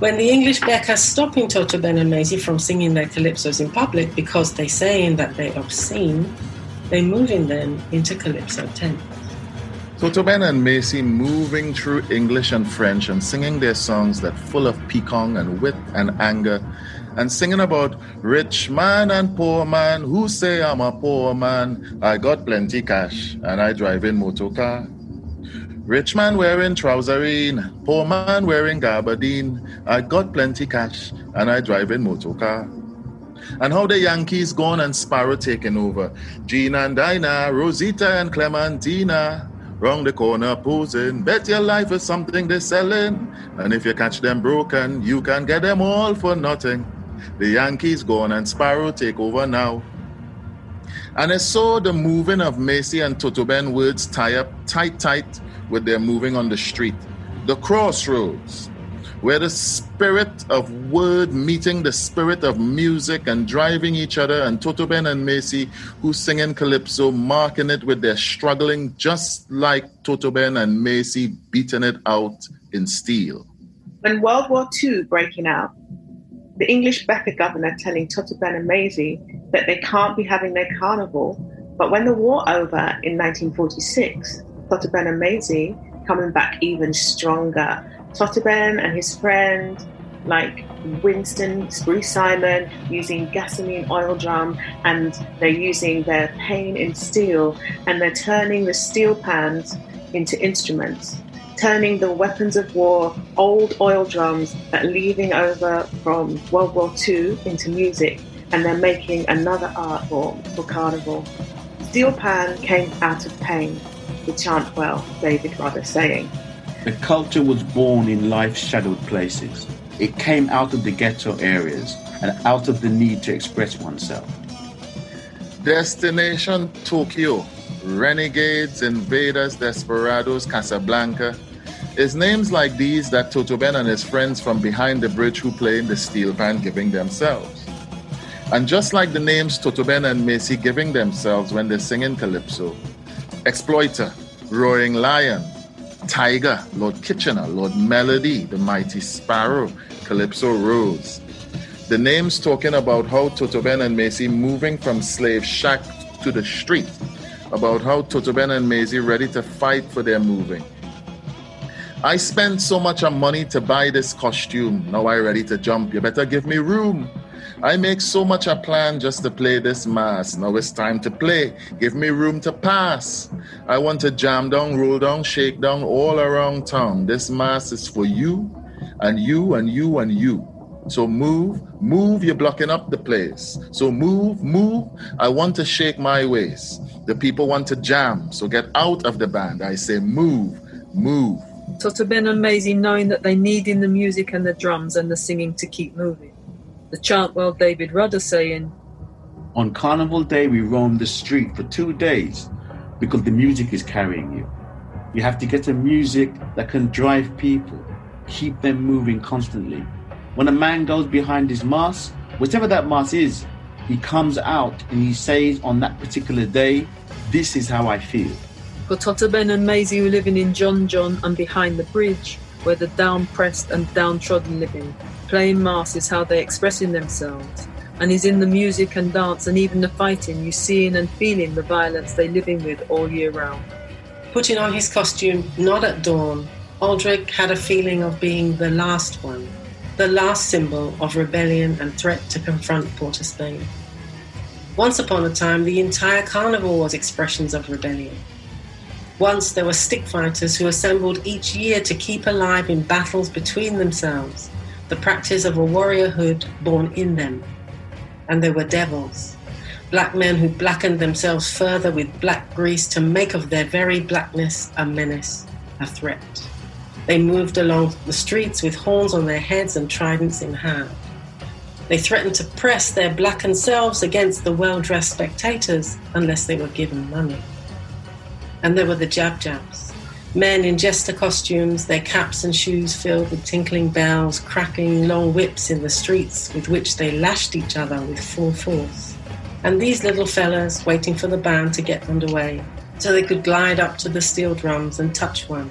When the English Becca stopping Toto Ben Amazi from singing their calypsos in public because they're saying that they're obscene, they're moving them into calypso 10. So Tobin and Maisie moving through English and French and singing their songs that full of peacock and wit and anger and singing about rich man and poor man who say I'm a poor man. I got plenty cash and I drive in motor car. Rich man wearing trouserine, poor man wearing gabardine. I got plenty cash and I drive in motor car and how the Yankees gone and Sparrow taken over. Gina and Dinah, Rosita and Clementina. Round the corner posing. Bet your life is something they're selling. And if you catch them broken, you can get them all for nothing. The Yankees gone and Sparrow take over now. And I saw the moving of Maisie and Toto Ben words tie up tight, tight with their moving on the street. The crossroads, where the spirit of word meeting the spirit of music and driving each other, and Toto Ben and Maisie, who singing calypso, marking it with their struggling, just like Toto Ben and Maisie beating it out in steel. When World War II breaking out, the English Becca governor telling Toto Ben and Maisie that they can't be having their carnival, but when the war over in 1946, Toto Ben and Maisie coming back even stronger Toto and his friend, like Winston Spree Simon, using gasoline oil drum, and they're using their pain in steel, and they're turning the steel pans into instruments, turning the weapons of war, old oil drums that are leaving over from World War II into music, and they're making another art form for carnival. Steel pan came out of pain, the Chantwell David Rudder saying. The culture was born in life shadowed places. It came out of the ghetto areas and out of the need to express oneself. Destination Tokyo. Renegades, invaders, desperados, Casablanca. It's names like these that Toto Ben and his friends from behind the bridge who play in the steel band giving themselves. And just like the names Toto Ben and Maisie giving themselves when they're singing Calypso, Exploiter, Roaring Lion, Tiger, Lord Kitchener, Lord Melody, the Mighty Sparrow, Calypso Rose. The names talking about how Toto Ben and Maisie moving from slave shack to the street, about how Toto Ben and Maisie ready to fight for their moving. I spent so much money to buy this costume. Now I ready to jump. You better give me room. I make so much a plan just to play this mass. Now it's time to play. Give me room to pass. I want to jam down, roll down, shake down all around town. This mass is for you and you and you and you. So move, move, you're blocking up the place. So move, move. I want to shake my waist. The people want to jam, so get out of the band. I say move, move. Toto Ben and Maisie knowing that they need in the music and the drums and the singing to keep moving. The chant while David Rudder saying, On Carnival Day, we roam the street for two days because the music is carrying you. You have to get a music that can drive people, keep them moving constantly. When a man goes behind his mask, whatever that mask is, he comes out and he says on that particular day, This is how I feel. For Totoben and Maisie who living in John John and behind the bridge, where the down-pressed and downtrodden living, playing mass is how they're expressing themselves, and is in the music and dance and even the fighting you seeing and feeling the violence they living with all year round. Putting on his costume not at dawn, Aldrich had a feeling of being the last one, the last symbol of rebellion and threat to confront Port Spain. Once upon a time, the entire carnival was expressions of rebellion. Once there were stick fighters who assembled each year to keep alive in battles between themselves the practice of a warriorhood born in them. And there were devils, black men who blackened themselves further with black grease to make of their very blackness a menace, a threat. They moved along the streets with horns on their heads and tridents in hand. They threatened to press their blackened selves against the well dressed spectators unless they were given money. And there were the jab jabs, men in jester costumes, their caps and shoes filled with tinkling bells, cracking long whips in the streets with which they lashed each other with full force. And these little fellas waiting for the band to get underway so they could glide up to the steel drums and touch one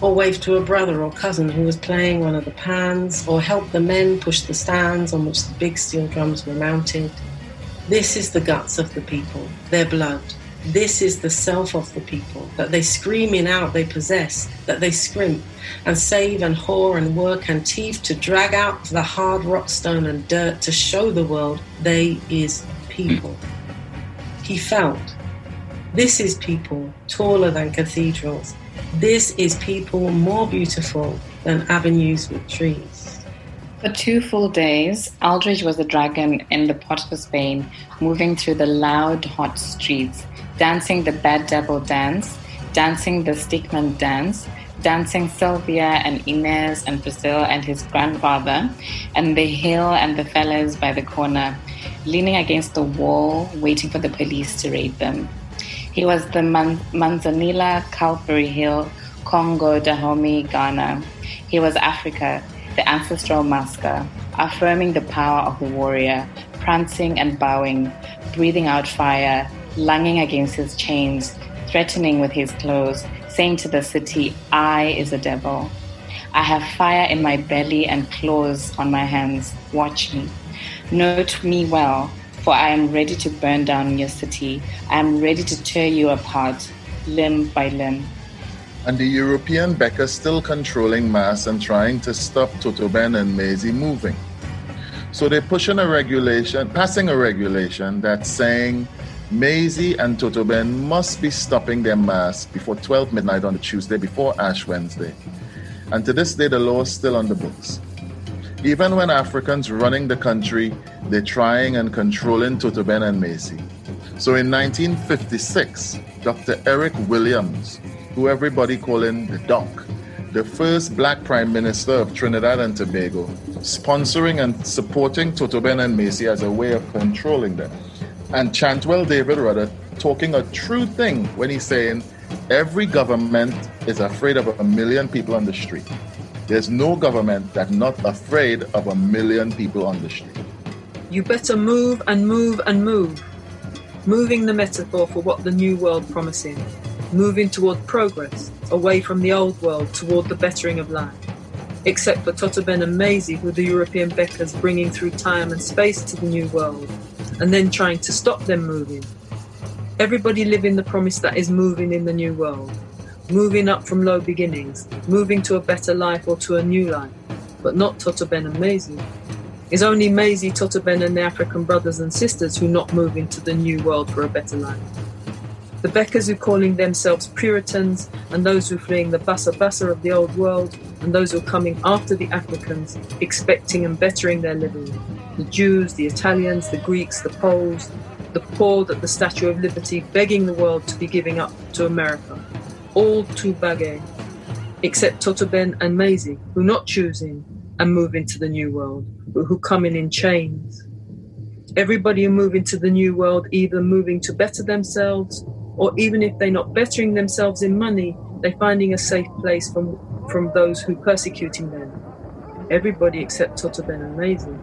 or wave to a brother or cousin who was playing one of the pans, or help the men push the stands on which the big steel drums were mounted. This is the guts of the people, their blood. This is the self of the people that they screaming out they possess, that they scrimp and save and whore and work and thief to drag out the hard rock stone and dirt to show the world they is people. He felt, this is people taller than cathedrals, this is people more beautiful than avenues with trees. For two full days, Aldrich was a dragon in the Port of Spain, moving through the loud, hot streets, dancing the Bad Devil dance, dancing the Stickman dance, dancing Sylvia and Inez and Brazil and his grandfather, and the hill and the fellas by the corner, leaning against the wall, waiting for the police to raid them. He was the Man- Manzanilla, Calvary Hill, Congo, Dahomey, Ghana. He was Africa, the ancestral masker, affirming the power of the warrior, prancing and bowing, breathing out fire, lunging against his chains, threatening with his claws, saying to the city, I is a devil. I have fire in my belly and claws on my hands. Watch me. Note me well, for I am ready to burn down your city. I am ready to tear you apart, limb by limb. And the European Becker still controlling mass and trying to stop Totoben and Maisie moving. So they're pushing a regulation, passing a regulation that's saying Maisie and Totoben must be stopping their mass before 12 midnight on the Tuesday before Ash Wednesday. And to this day, the law is still on the books. Even when Africans running the country, they're trying and controlling Totoben and Maisie. So in 1956, Dr. Eric Williams, who everybody calling the Doc, the first black prime minister of Trinidad and Tobago, sponsoring and supporting Totoben and Maisie as a way of controlling them. And Chantwell David Rudder talking a true thing when he's saying every government is afraid of a million people on the street. There's no government that's not afraid of a million people on the street. You better move and move and move. Moving the metaphor for what the new world promises. Moving toward progress, away from the old world toward the bettering of life. Except for Totoben and Maisie, who the European Beckers bringing through time and space to the new world, and then trying to stop them moving. Everybody living the promise that is moving in the new world moving up from low beginnings, moving to a better life or to a new life, but not Totoben and Maisie. It's only Maisie, Totoben, and the African brothers and sisters who not move into the new world for a better life. The Beckers who calling themselves Puritans, and those who fleeing the bassa bassa of the old world, and those who are coming after the Africans, expecting and bettering their living. The Jews, the Italians, the Greeks, the Poles, the poor that the Statue of Liberty begging the world to be giving up to America all to Bagay, except Totoben and Maisie, who not choosing and move into the new world, but who come in in chains. Everybody who move into the new world either moving to better themselves, or even if they're not bettering themselves in money, they're finding a safe place from, from those who persecuting them. Everybody except Totoben and Maisie.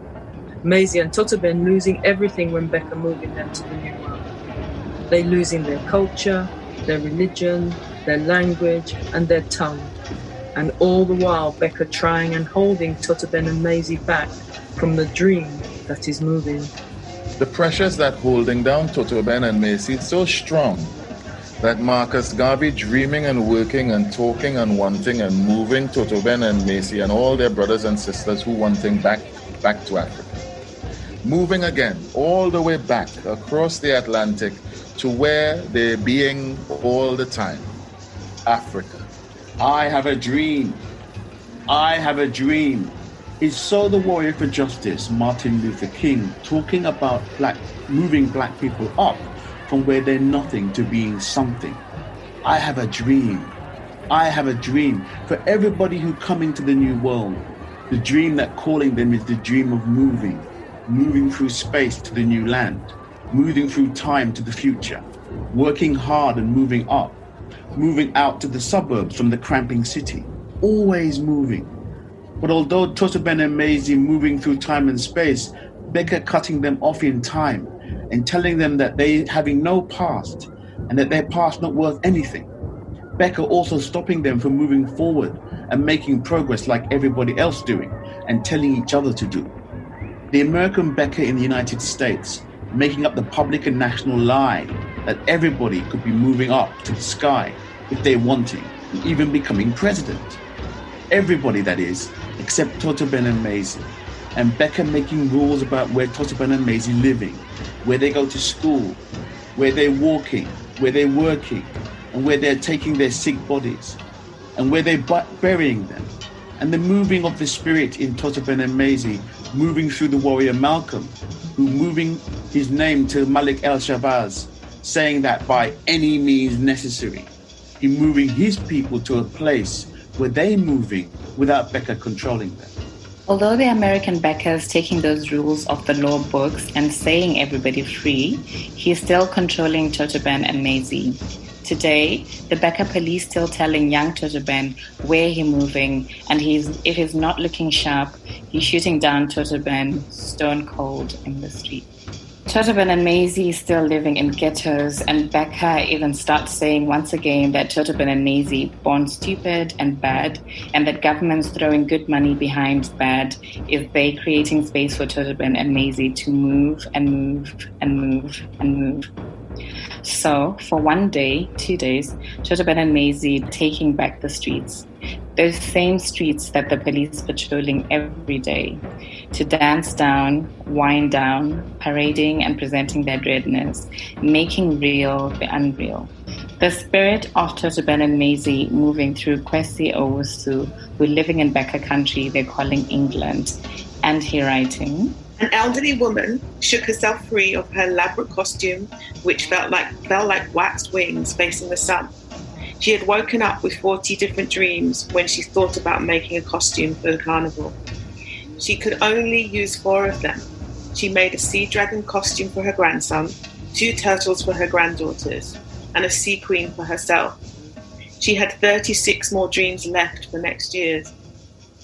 Maisie and Totoben losing everything when Becca moving them to the new world. They losing their culture, their religion, their language, and their tongue. And all the while, Becca trying and holding Totoben and Maisie back from the dream that is moving. The pressures that holding down Totoben and Maisie is so strong that Marcus Garvey dreaming and working and talking and wanting and moving Totoben and Maisie and all their brothers and sisters who wanting back back to Africa. Moving again all the way back across the Atlantic to where they're being all the time. Africa. I have a dream. I have a dream. Is so the warrior for justice, Martin Luther King, talking about black moving black people up from where they're nothing to being something. I have a dream. I have a dream for everybody who come into the new world. The dream that calling them is the dream of moving, moving through space to the new land, moving through time to the future, working hard and moving up, moving out to the suburbs from the cramping city, always moving. But although Totoben and Maisie moving through time and space, Becca cutting them off in time and telling them that they having no past and that their past not worth anything. Becca also stopping them from moving forward and making progress like everybody else doing and telling each other to do. The American Becca in the United States making up the public and national lie that everybody could be moving up to the sky if they wanted, and even becoming president. Everybody, that is, except Totoben and Maisie. And Becca making rules about where Totoben and Maisie living, where they go to school, where they're walking, where they're working, and where they're taking their sick bodies, and where they're burying them. And the moving of the spirit in Totoben and Maisie, moving through the warrior Malcolm, who moving his name to Malik El Shabazz, saying that by any means necessary, he moving his people to a place where they moving without Becca controlling them. Although the American Becca is taking those rules off the law books and saying everybody free, he's still controlling Totoben and Maisie. Today, the Becca police still telling young Totoben where he's moving, and he's if he's not looking sharp, he's shooting down Totoben stone cold in the street. Totoben and Maisie still living in ghettos, and Becca even starts saying once again that Totoben and Maisie born stupid and bad, and that government's throwing good money behind bad if they creating space for Totoben and Maisie to move and move and move and move. So, for one day, two days, Totoben and Maisie taking back the streets. Those same streets that the police patrolling every day to dance down, wind down, parading and presenting their dreadness, making real the unreal. The spirit of Totoben and Maisie moving through Kwesi Owusu, who living in Becca country they're calling England, and he writing. An elderly woman shook herself free of her elaborate costume, which felt like felt like waxed wings facing the sun. She had woken up with 40 different dreams when she thought about making a costume for the carnival. She could only use four of them. She made a sea dragon costume for her grandson, two turtles for her granddaughters, and a sea queen for herself. She had 36 more dreams left for next year's.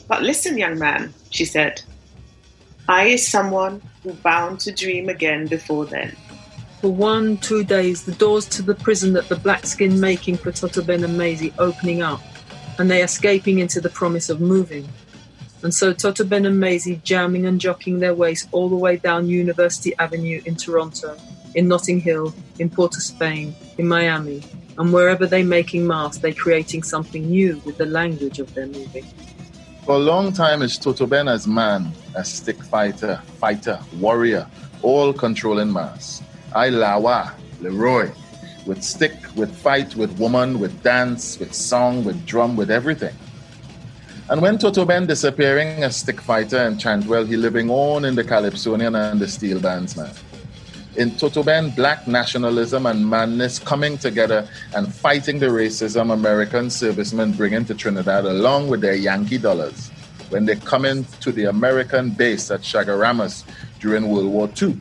But listen, young man, she said. I is someone who bound to dream again before then. For one, two days, the doors to the prison that the black skin making for Totoben and Maisie opening up, and they escaping into the promise of moving. And so Totoben and Maisie jamming and jockeying their ways all the way down University Avenue in Toronto, in Notting Hill, in Port of Spain, in Miami, and wherever they making masks, they creating something new with the language of their moving. For a long time, it's Totoben as man, as stick fighter, fighter, warrior, all controlling mass. I Lawa, Leroy, with stick, with fight, with woman, with dance, with song, with drum, with everything. And when Totoben disappearing as stick fighter and Chantwell, he living on in the Calypsonian and the steel bands, man. In Totoben, black nationalism and madness coming together and fighting the racism American servicemen bringing to Trinidad along with their Yankee dollars. when they come into the American base at Chaguaramas during World War II.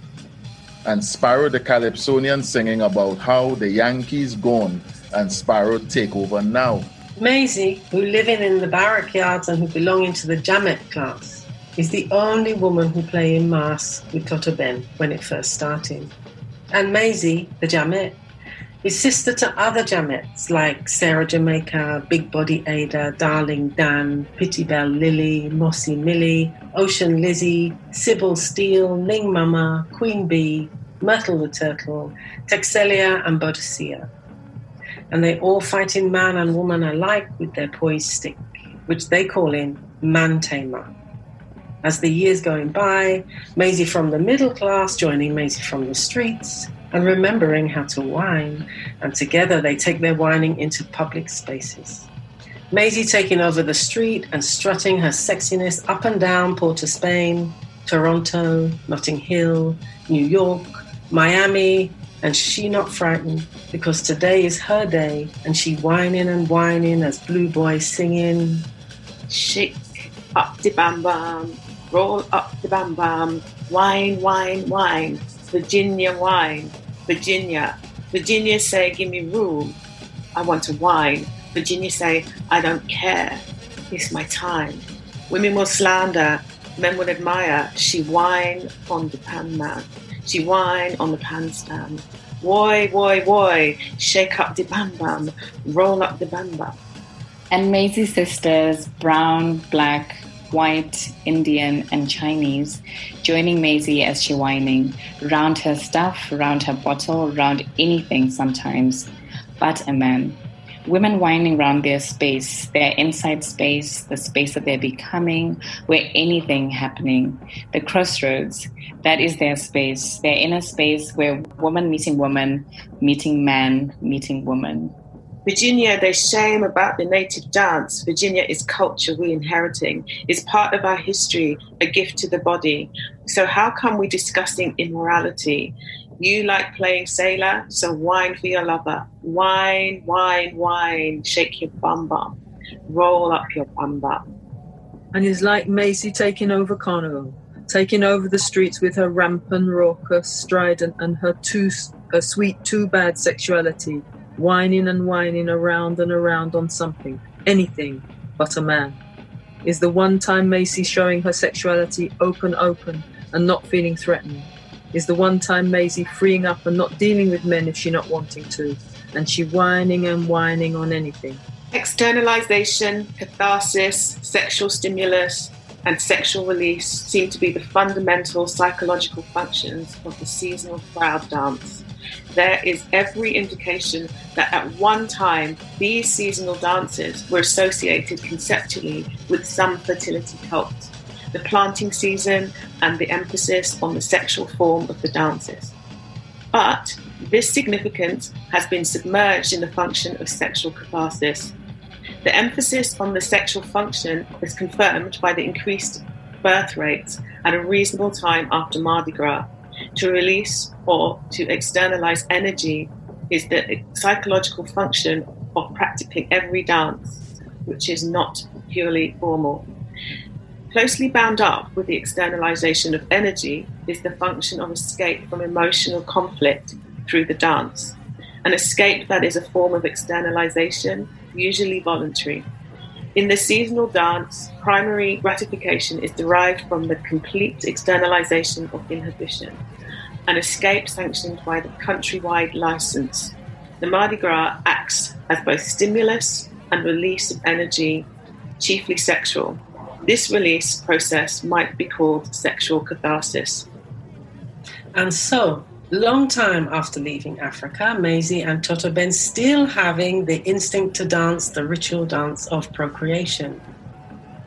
And Sparrow the Calypsonian singing about how the Yankees gone and Sparrow take over now. Maisie, who living in the barrack yards and who belonging to the Jamet class, is the only woman who play in mass with Toto Ben when it first started. And Maisie, the Jamet, is sister to other Jamets like Sarah Jamaica, Big Body Ada, Darling Dan, Pity Bell Lily, Mossy Millie, Ocean Lizzie, Sybil Steele, Ning Mama, Queen Bee, Myrtle the Turtle, Texelia, and Boadicea. And they all fight in man and woman alike with their poised stick, which they call in Man Tamer. As the years going by, Maisie from the middle class joining Maisie from the streets, and remembering how to whine, and together they take their whining into public spaces. Maisie taking over the street and strutting her sexiness up and down Port of Spain, Toronto, Notting Hill, New York, Miami, and she not frightened because today is her day and she whining and whining as Blue Boy singing. Shake up the bam bam, roll up the bam bam, wine, wine, wine, Virginia wine, Virginia. Virginia say, give me room. I want to wine. Virginia say, I don't care. It's my time. Women will slander, men will admire. She whine on the pan man. She whine on the pan stand. Woi, woi, woi, shake up the bam bam, roll up the bam bam. And Maisie's sisters, brown, black, white, Indian, and Chinese, joining Maisie as she whining, round her stuff, round her bottle, round anything sometimes, but a man. Women whining round their space, their inside space, the space that they're becoming, where anything happening, the crossroads, that is their space, their inner space where woman meeting woman, meeting man, meeting woman. Virginia, they shame about the native dance. Virginia is culture we inheriting, is part of our history, a gift to the body. So how come we discussing immorality? You like playing sailor, so wine for your lover. Wine, wine, wine. Shake your bum bum. Roll up your bum bum. And it's like Maisie taking over Carnival, taking over the streets with her rampant, raucous, strident, and her too, her sweet, too bad sexuality whining and whining around and around on something, anything but a man. Is the one time Maisie showing her sexuality open, open, and not feeling threatened. Is the one time Maisie freeing up and not dealing with men if she not wanting to, and she whining and whining on anything. Externalization, catharsis, sexual stimulus, and sexual release seem to be the fundamental psychological functions of the seasonal crowd dance there is every indication that at one time these seasonal dances were associated conceptually with some fertility cult, the planting season and the emphasis on the sexual form of the dances. But this significance has been submerged in the function of sexual catharsis. The emphasis on the sexual function is confirmed by the increased birth rates at a reasonable time after Mardi Gras to release or to externalize energy is the psychological function of practicing every dance, which is not purely formal. Closely bound up with the externalization of energy is the function of escape from emotional conflict through the dance. An escape that is a form of externalization, usually voluntary. In the seasonal dance, primary gratification is derived from the complete externalization of inhibition, an escape sanctioned by the countrywide license. The Mardi Gras acts as both stimulus and release of energy, chiefly sexual. This release process might be called sexual catharsis. And so, long time after leaving Africa, Maisie and Toto Ben still having the instinct to dance the ritual dance of procreation.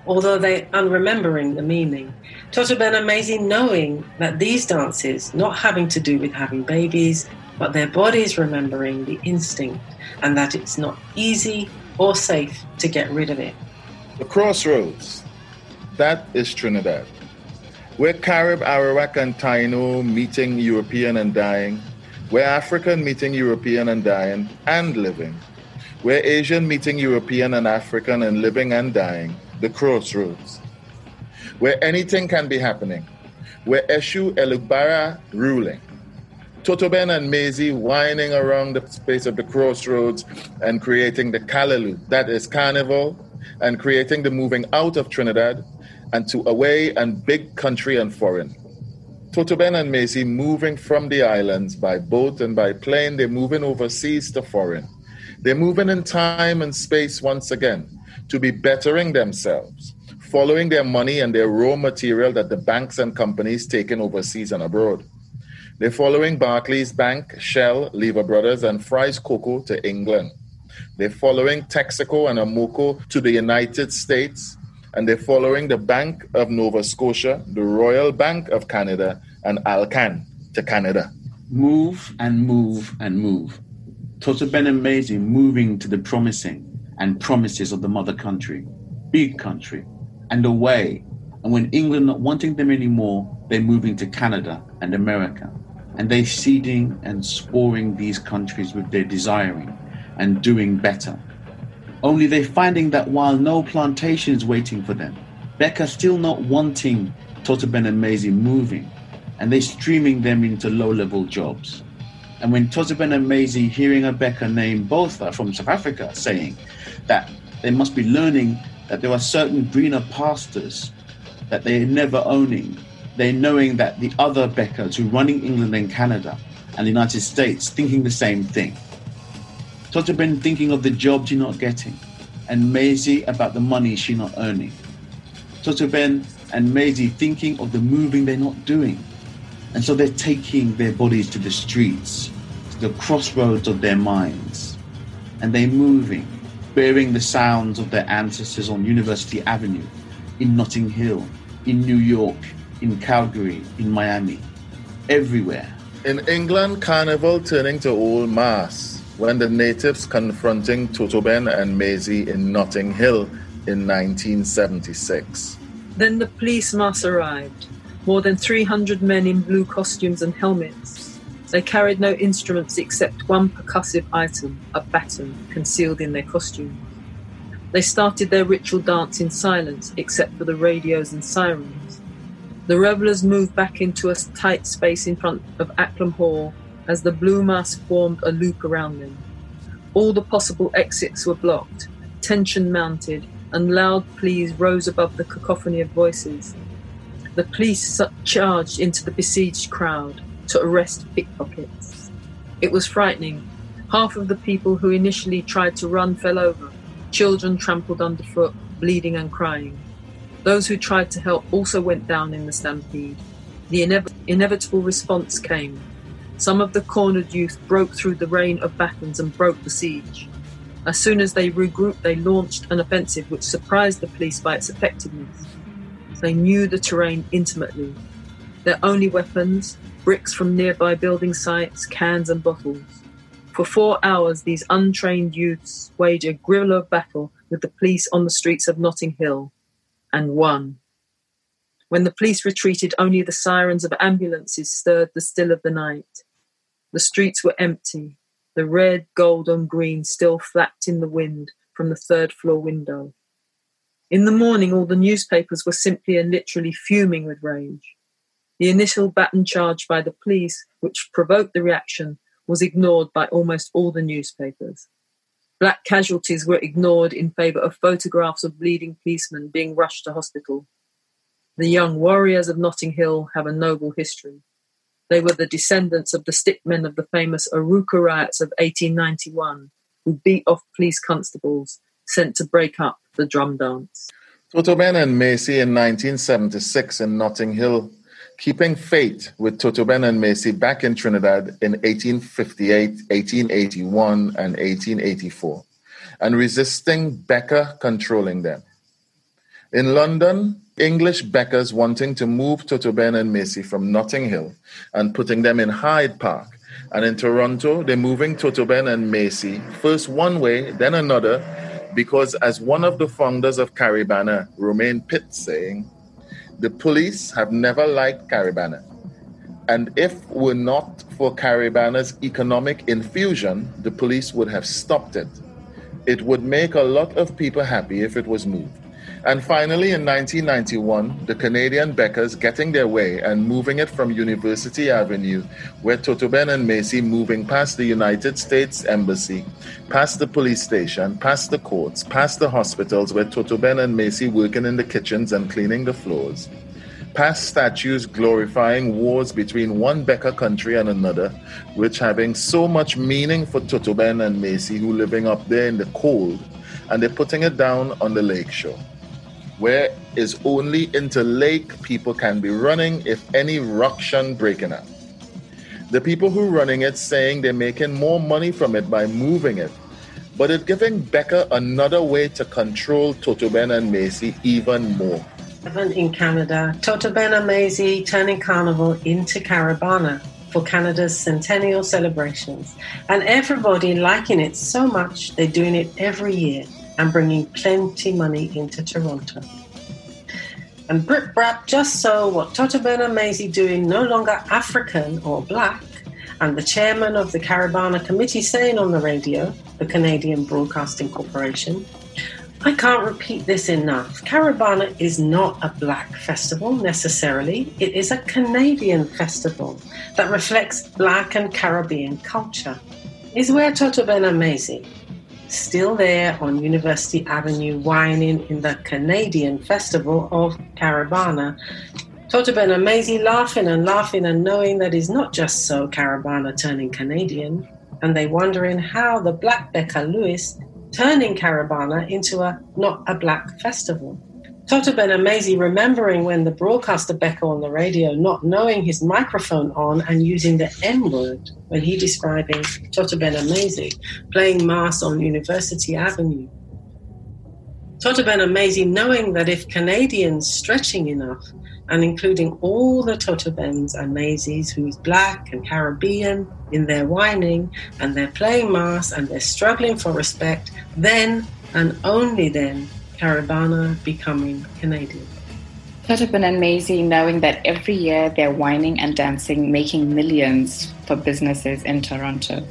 Although they unremembering the meaning, Toto Ben and Maisie knowing that these dances not having to do with having babies, but their bodies remembering the instinct and that it's not easy or safe to get rid of it. The crossroads, that is Trinidad. Where Carib, Arawak, and Taino meeting European and dying, where African meeting European and dying and living, where Asian meeting European and African and living and dying, the crossroads. where anything can be happening, where Eshu Elegbara ruling, Totoben and Maisie whining around the space of the crossroads and creating the Callaloo, that is carnival, and creating the moving out of Trinidad and to away and big country and foreign. Totoben and Maisie moving from the islands by boat and by plane, they're moving overseas to foreign. They're moving in time and space once again to be bettering themselves, following their money and their raw material that the banks and companies taken overseas and abroad. They're following Barclays Bank, Shell, Lever Brothers, and Fry's Cocoa to England. They're following Texaco and Amoco to the United States, and they're following the Bank of Nova Scotia, the Royal Bank of Canada, and Alcan to Canada. Move and move and move. Toto Ben and Maisie moving to the promising and promises of the mother country, big country, and away. And when England not wanting them anymore, they're moving to Canada and America and they seeding and sporing these countries with their desiring and doing better. Only they're finding that while no plantation is waiting for them, Becca still not wanting Totoben and Maisie moving, and they're streaming them into low-level jobs. And when Totoben and Maisie hearing a Becca name, both are from South Africa, saying that they must be learning that there are certain greener pastures that they're never owning they're knowing that the other Beckers who are running England and Canada and the United States thinking the same thing. Been thinking of the job she's not getting, and Maisie about the money she's not earning. Ben and Maisie thinking of the moving they're not doing. And so they're taking their bodies to the streets, to the crossroads of their minds. And they're moving, bearing the sounds of their ancestors on University Avenue, in Notting Hill, in New York, in Calgary, in Miami, everywhere. In England, carnival turning to old mass when the natives confronting Totoben and Maisie in Notting Hill in 1976. Then the police mass arrived. More than 300 men in blue costumes and helmets. They carried no instruments except one percussive item, a baton, concealed in their costumes. They started their ritual dance in silence, except for the radios and sirens. The revellers moved back into a tight space in front of Acklam Hall as the blue mass formed a loop around them. All the possible exits were blocked, tension mounted, and loud pleas rose above the cacophony of voices. The police charged into the besieged crowd to arrest pickpockets. It was frightening. Half of the people who initially tried to run fell over, children trampled underfoot, bleeding and crying. Those who tried to help also went down in the stampede. The inev- inevitable response came. Some of the cornered youth broke through the rain of batons and broke the siege. As soon as they regrouped, they launched an offensive which surprised the police by its effectiveness. They knew the terrain intimately. Their only weapons bricks from nearby building sites, cans, and bottles. For four hours, these untrained youths waged a guerrilla battle with the police on the streets of Notting Hill and won. When the police retreated, only the sirens of ambulances stirred the still of the night. The streets were empty, the red, gold, and green still flapped in the wind from the third floor window. In the morning, all the newspapers were simply and literally fuming with rage. The initial baton charge by the police, which provoked the reaction, was ignored by almost all the newspapers. Black casualties were ignored in favour of photographs of bleeding policemen being rushed to hospital. The young warriors of Notting Hill have a noble history. They were the descendants of the stickmen of the famous Arouca riots of 1891, who beat off police constables sent to break up the drum dance. Totoben and Maisie in 1976 in Notting Hill keeping faith with Totoben and Maisie back in Trinidad in 1858, 1881, and 1884, and resisting Becca controlling them. In London, English Beckers wanting to move Totoben and Maisie from Notting Hill and putting them in Hyde Park. And in Toronto, they're moving Totoben and Maisie first one way, then another, because as one of the founders of Caribana, Romain Pitt, saying, the police have never liked Caribana. And if were not for Caribana's economic infusion, the police would have stopped it. It would make a lot of people happy if it was moved. And finally, in 1991, the Canadian Beckers getting their way and moving it from University Avenue, where Toto Ben and Maisie moving past the United States Embassy, past the police station, past the courts, past the hospitals, where Toto Ben and Maisie working in the kitchens and cleaning the floors, past statues glorifying wars between one Becker country and another, which having so much meaning for Toto Ben and Maisie who living up there in the cold, and they're putting it down on the lakeshore where is only into lake people can be running if any ruction breaking up. The people who running it saying they're making more money from it by moving it, but it's giving Becker another way to control Toto Ben and Maisie even more. In Canada, Toto Ben and Maisie turning Carnival into Caribana for Canada's centennial celebrations, and everybody liking it so much they're doing it every year and bringing plenty money into Toronto. And Brit Brap just saw what Toto Ben and Maisie doing no longer African or black, and the chairman of the Caribana Committee saying on the radio, the Canadian Broadcasting Corporation, I can't repeat this enough. Caribana is not a black festival necessarily. It is a Canadian festival that reflects black and Caribbean culture. Is where Toto Ben and Maisie still there on University Avenue, whining in the Canadian Festival of Caribana. Toto Ben and Maisie laughing and laughing and knowing that it's not just so Caribana turning Canadian, and they wondering how the Black Becca Lewis turning Caribana into a not a black festival. Toto Ben and Maisie remembering when the broadcaster Becker on the radio not knowing his microphone on and using the N word when he describing Toto Maisie playing mass on University Avenue. Toto Maisie knowing that if Canadians stretching enough and including all the Toto Bens and Maisies who's black and Caribbean in their whining and they're playing mass and they're struggling for respect, then and only then Caribana becoming Canadian. Ben and Maisie knowing that every year they're whining and dancing, making millions for businesses in Toronto.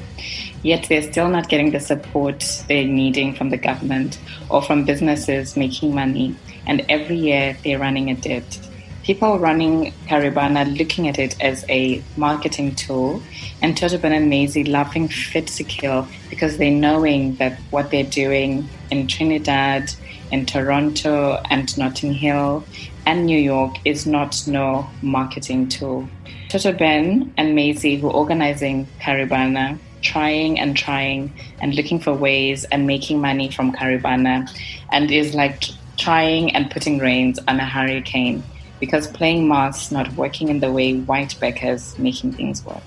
Yet they're still not getting the support they're needing from the government or from businesses making money. And every year they're running a debt. People running Caribana looking at it as a marketing tool, and Toto Ben and Maisie laughing fit to kill because they're knowing that what they're doing in Trinidad, in Toronto and Notting Hill and New York is not no marketing tool. Toto Ben and Maisie, who are organizing Caribana, trying and trying and looking for ways and making money from Caribana, and is like trying and putting reins on a hurricane because playing mass not working in the way white backers making things work.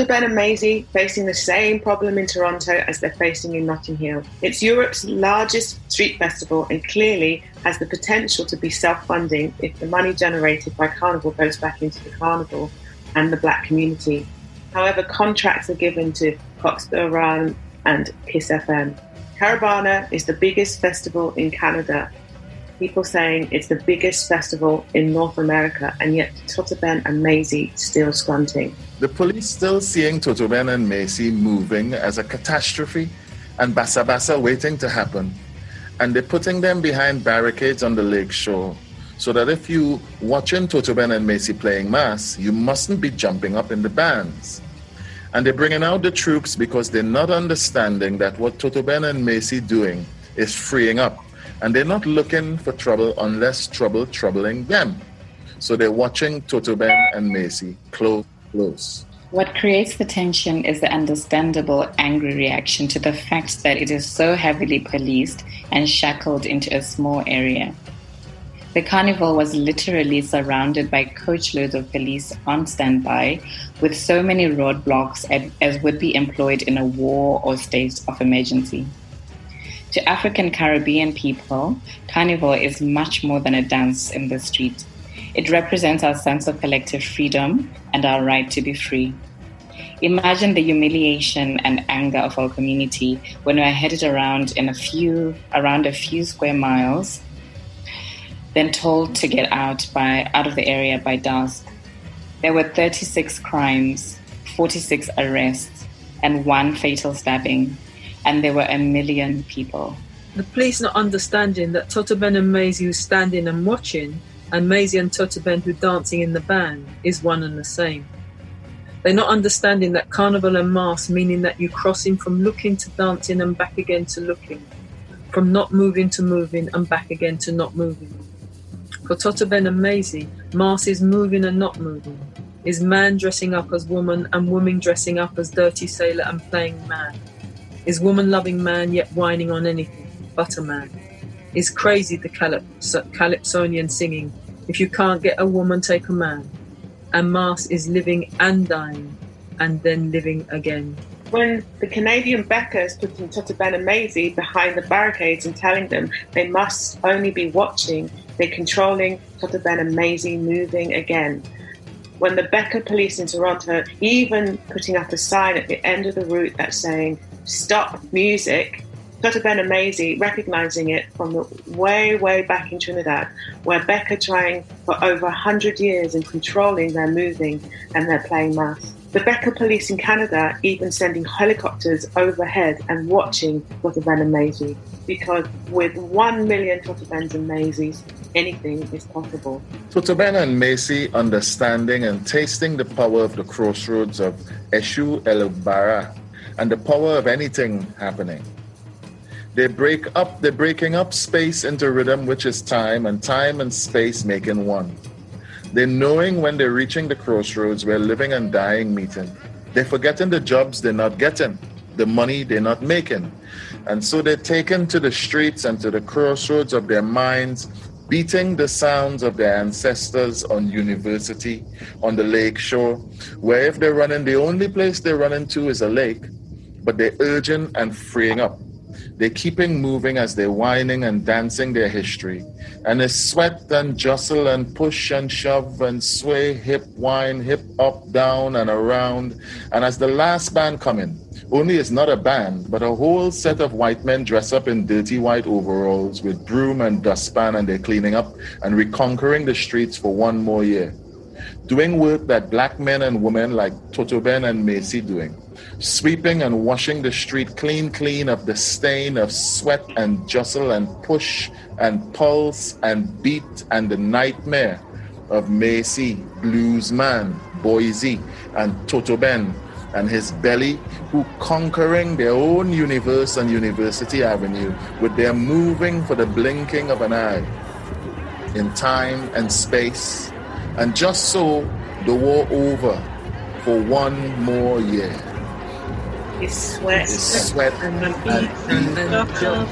Ben and Maisie facing the same problem in Toronto as they're facing in Notting Hill. It's Europe's largest street festival and clearly has the potential to be self funding if the money generated by Carnival goes back into the Carnival and the black community. However, contracts are given to Cockspur Rum and Kiss FM. Caribana is the biggest festival in Canada people saying it's the biggest festival in North America, and yet Totoben and Maisie still squinting. The police still seeing Totoben and Maisie moving as a catastrophe and Basa Basa waiting to happen. And they're putting them behind barricades on the lake shore so that if you watching Totoben and Maisie playing mass, you mustn't be jumping up in the bands. And they're bringing out the troops because they're not understanding that what Totoben and Maisie doing is freeing up and they're not looking for trouble unless trouble troubling them. So they're watching Toto Ben and Maisie close, close. What creates the tension is the understandable angry reaction to the fact that it is so heavily policed and shackled into a small area. The carnival was literally surrounded by coachloads of police on standby, with so many roadblocks as would be employed in a war or state of emergency. To African Caribbean people, Carnival is much more than a dance in the street. It represents our sense of collective freedom and our right to be free. Imagine the humiliation and anger of our community when we are headed around in a few around a few square miles, then told to get out by out of the area by dusk. There were 36 crimes, 46 arrests, and one fatal stabbing and there were a million people. The police not understanding that Totoben and Maisie who's standing and watching, and Maisie and Totoben who dancing in the band is one and the same. They're not understanding that carnival and mass meaning that you crossing from looking to dancing and back again to looking, from not moving to moving and back again to not moving. For Totoben and Maisie, mass is moving and not moving, is man dressing up as woman and woman dressing up as dirty sailor and playing man, is woman loving man yet whining on anything but a man, is crazy the calyps- calypsonian singing, if you can't get a woman, take a man and Mars is living and dying and then living again. When the Canadian Beckers put Totoben and Maisie behind the barricades and telling them they must only be watching, they're controlling Totoben and Maisie moving again. When the Becker police in Toronto even putting up a sign at the end of the route that's saying, stop music, Totoben and Maisie recognizing it from the way, way back in Trinidad, where Becca trying for over 100 years in controlling their moving and their playing mass. The Becca police in Canada even sending helicopters overhead and watching Totoben and Maisie, because with 1 million Totobens and Maisies, anything is possible. Totoben and Maisie understanding and tasting the power of the crossroads of Eshu Elegbara and the power of anything happening. They break up, they're breaking up space into rhythm, which is time, and time and space making one. They're knowing when they're reaching the crossroads where living and dying meeting. They're forgetting the jobs they're not getting, the money they're not making. And so they're taken to the streets and to the crossroads of their minds, beating the sounds of their ancestors on university, on the lake shore, where if they're running, the only place they're running to is a lake, but they're urging and freeing up. They're keeping moving as they're whining and dancing their history. And they sweat and jostle and push and shove and sway, hip, whine, hip up, down, and around. And as the last band come in, only it's not a band, but a whole set of white men dress up in dirty white overalls with broom and dustpan, and they're cleaning up and reconquering the streets for one more year. Doing work that black men and women like Totoben and Maisie doing sweeping and washing the street clean, clean of the stain of sweat and jostle and push and pulse and beat and the nightmare of Maisie, Bluesman, Boise, and Totoben and his belly, who conquering their own universe on University Avenue with their moving for the blinking of an eye in time and space. And just so the war over for one more year. His sweat, His sweat and the and beat and the jump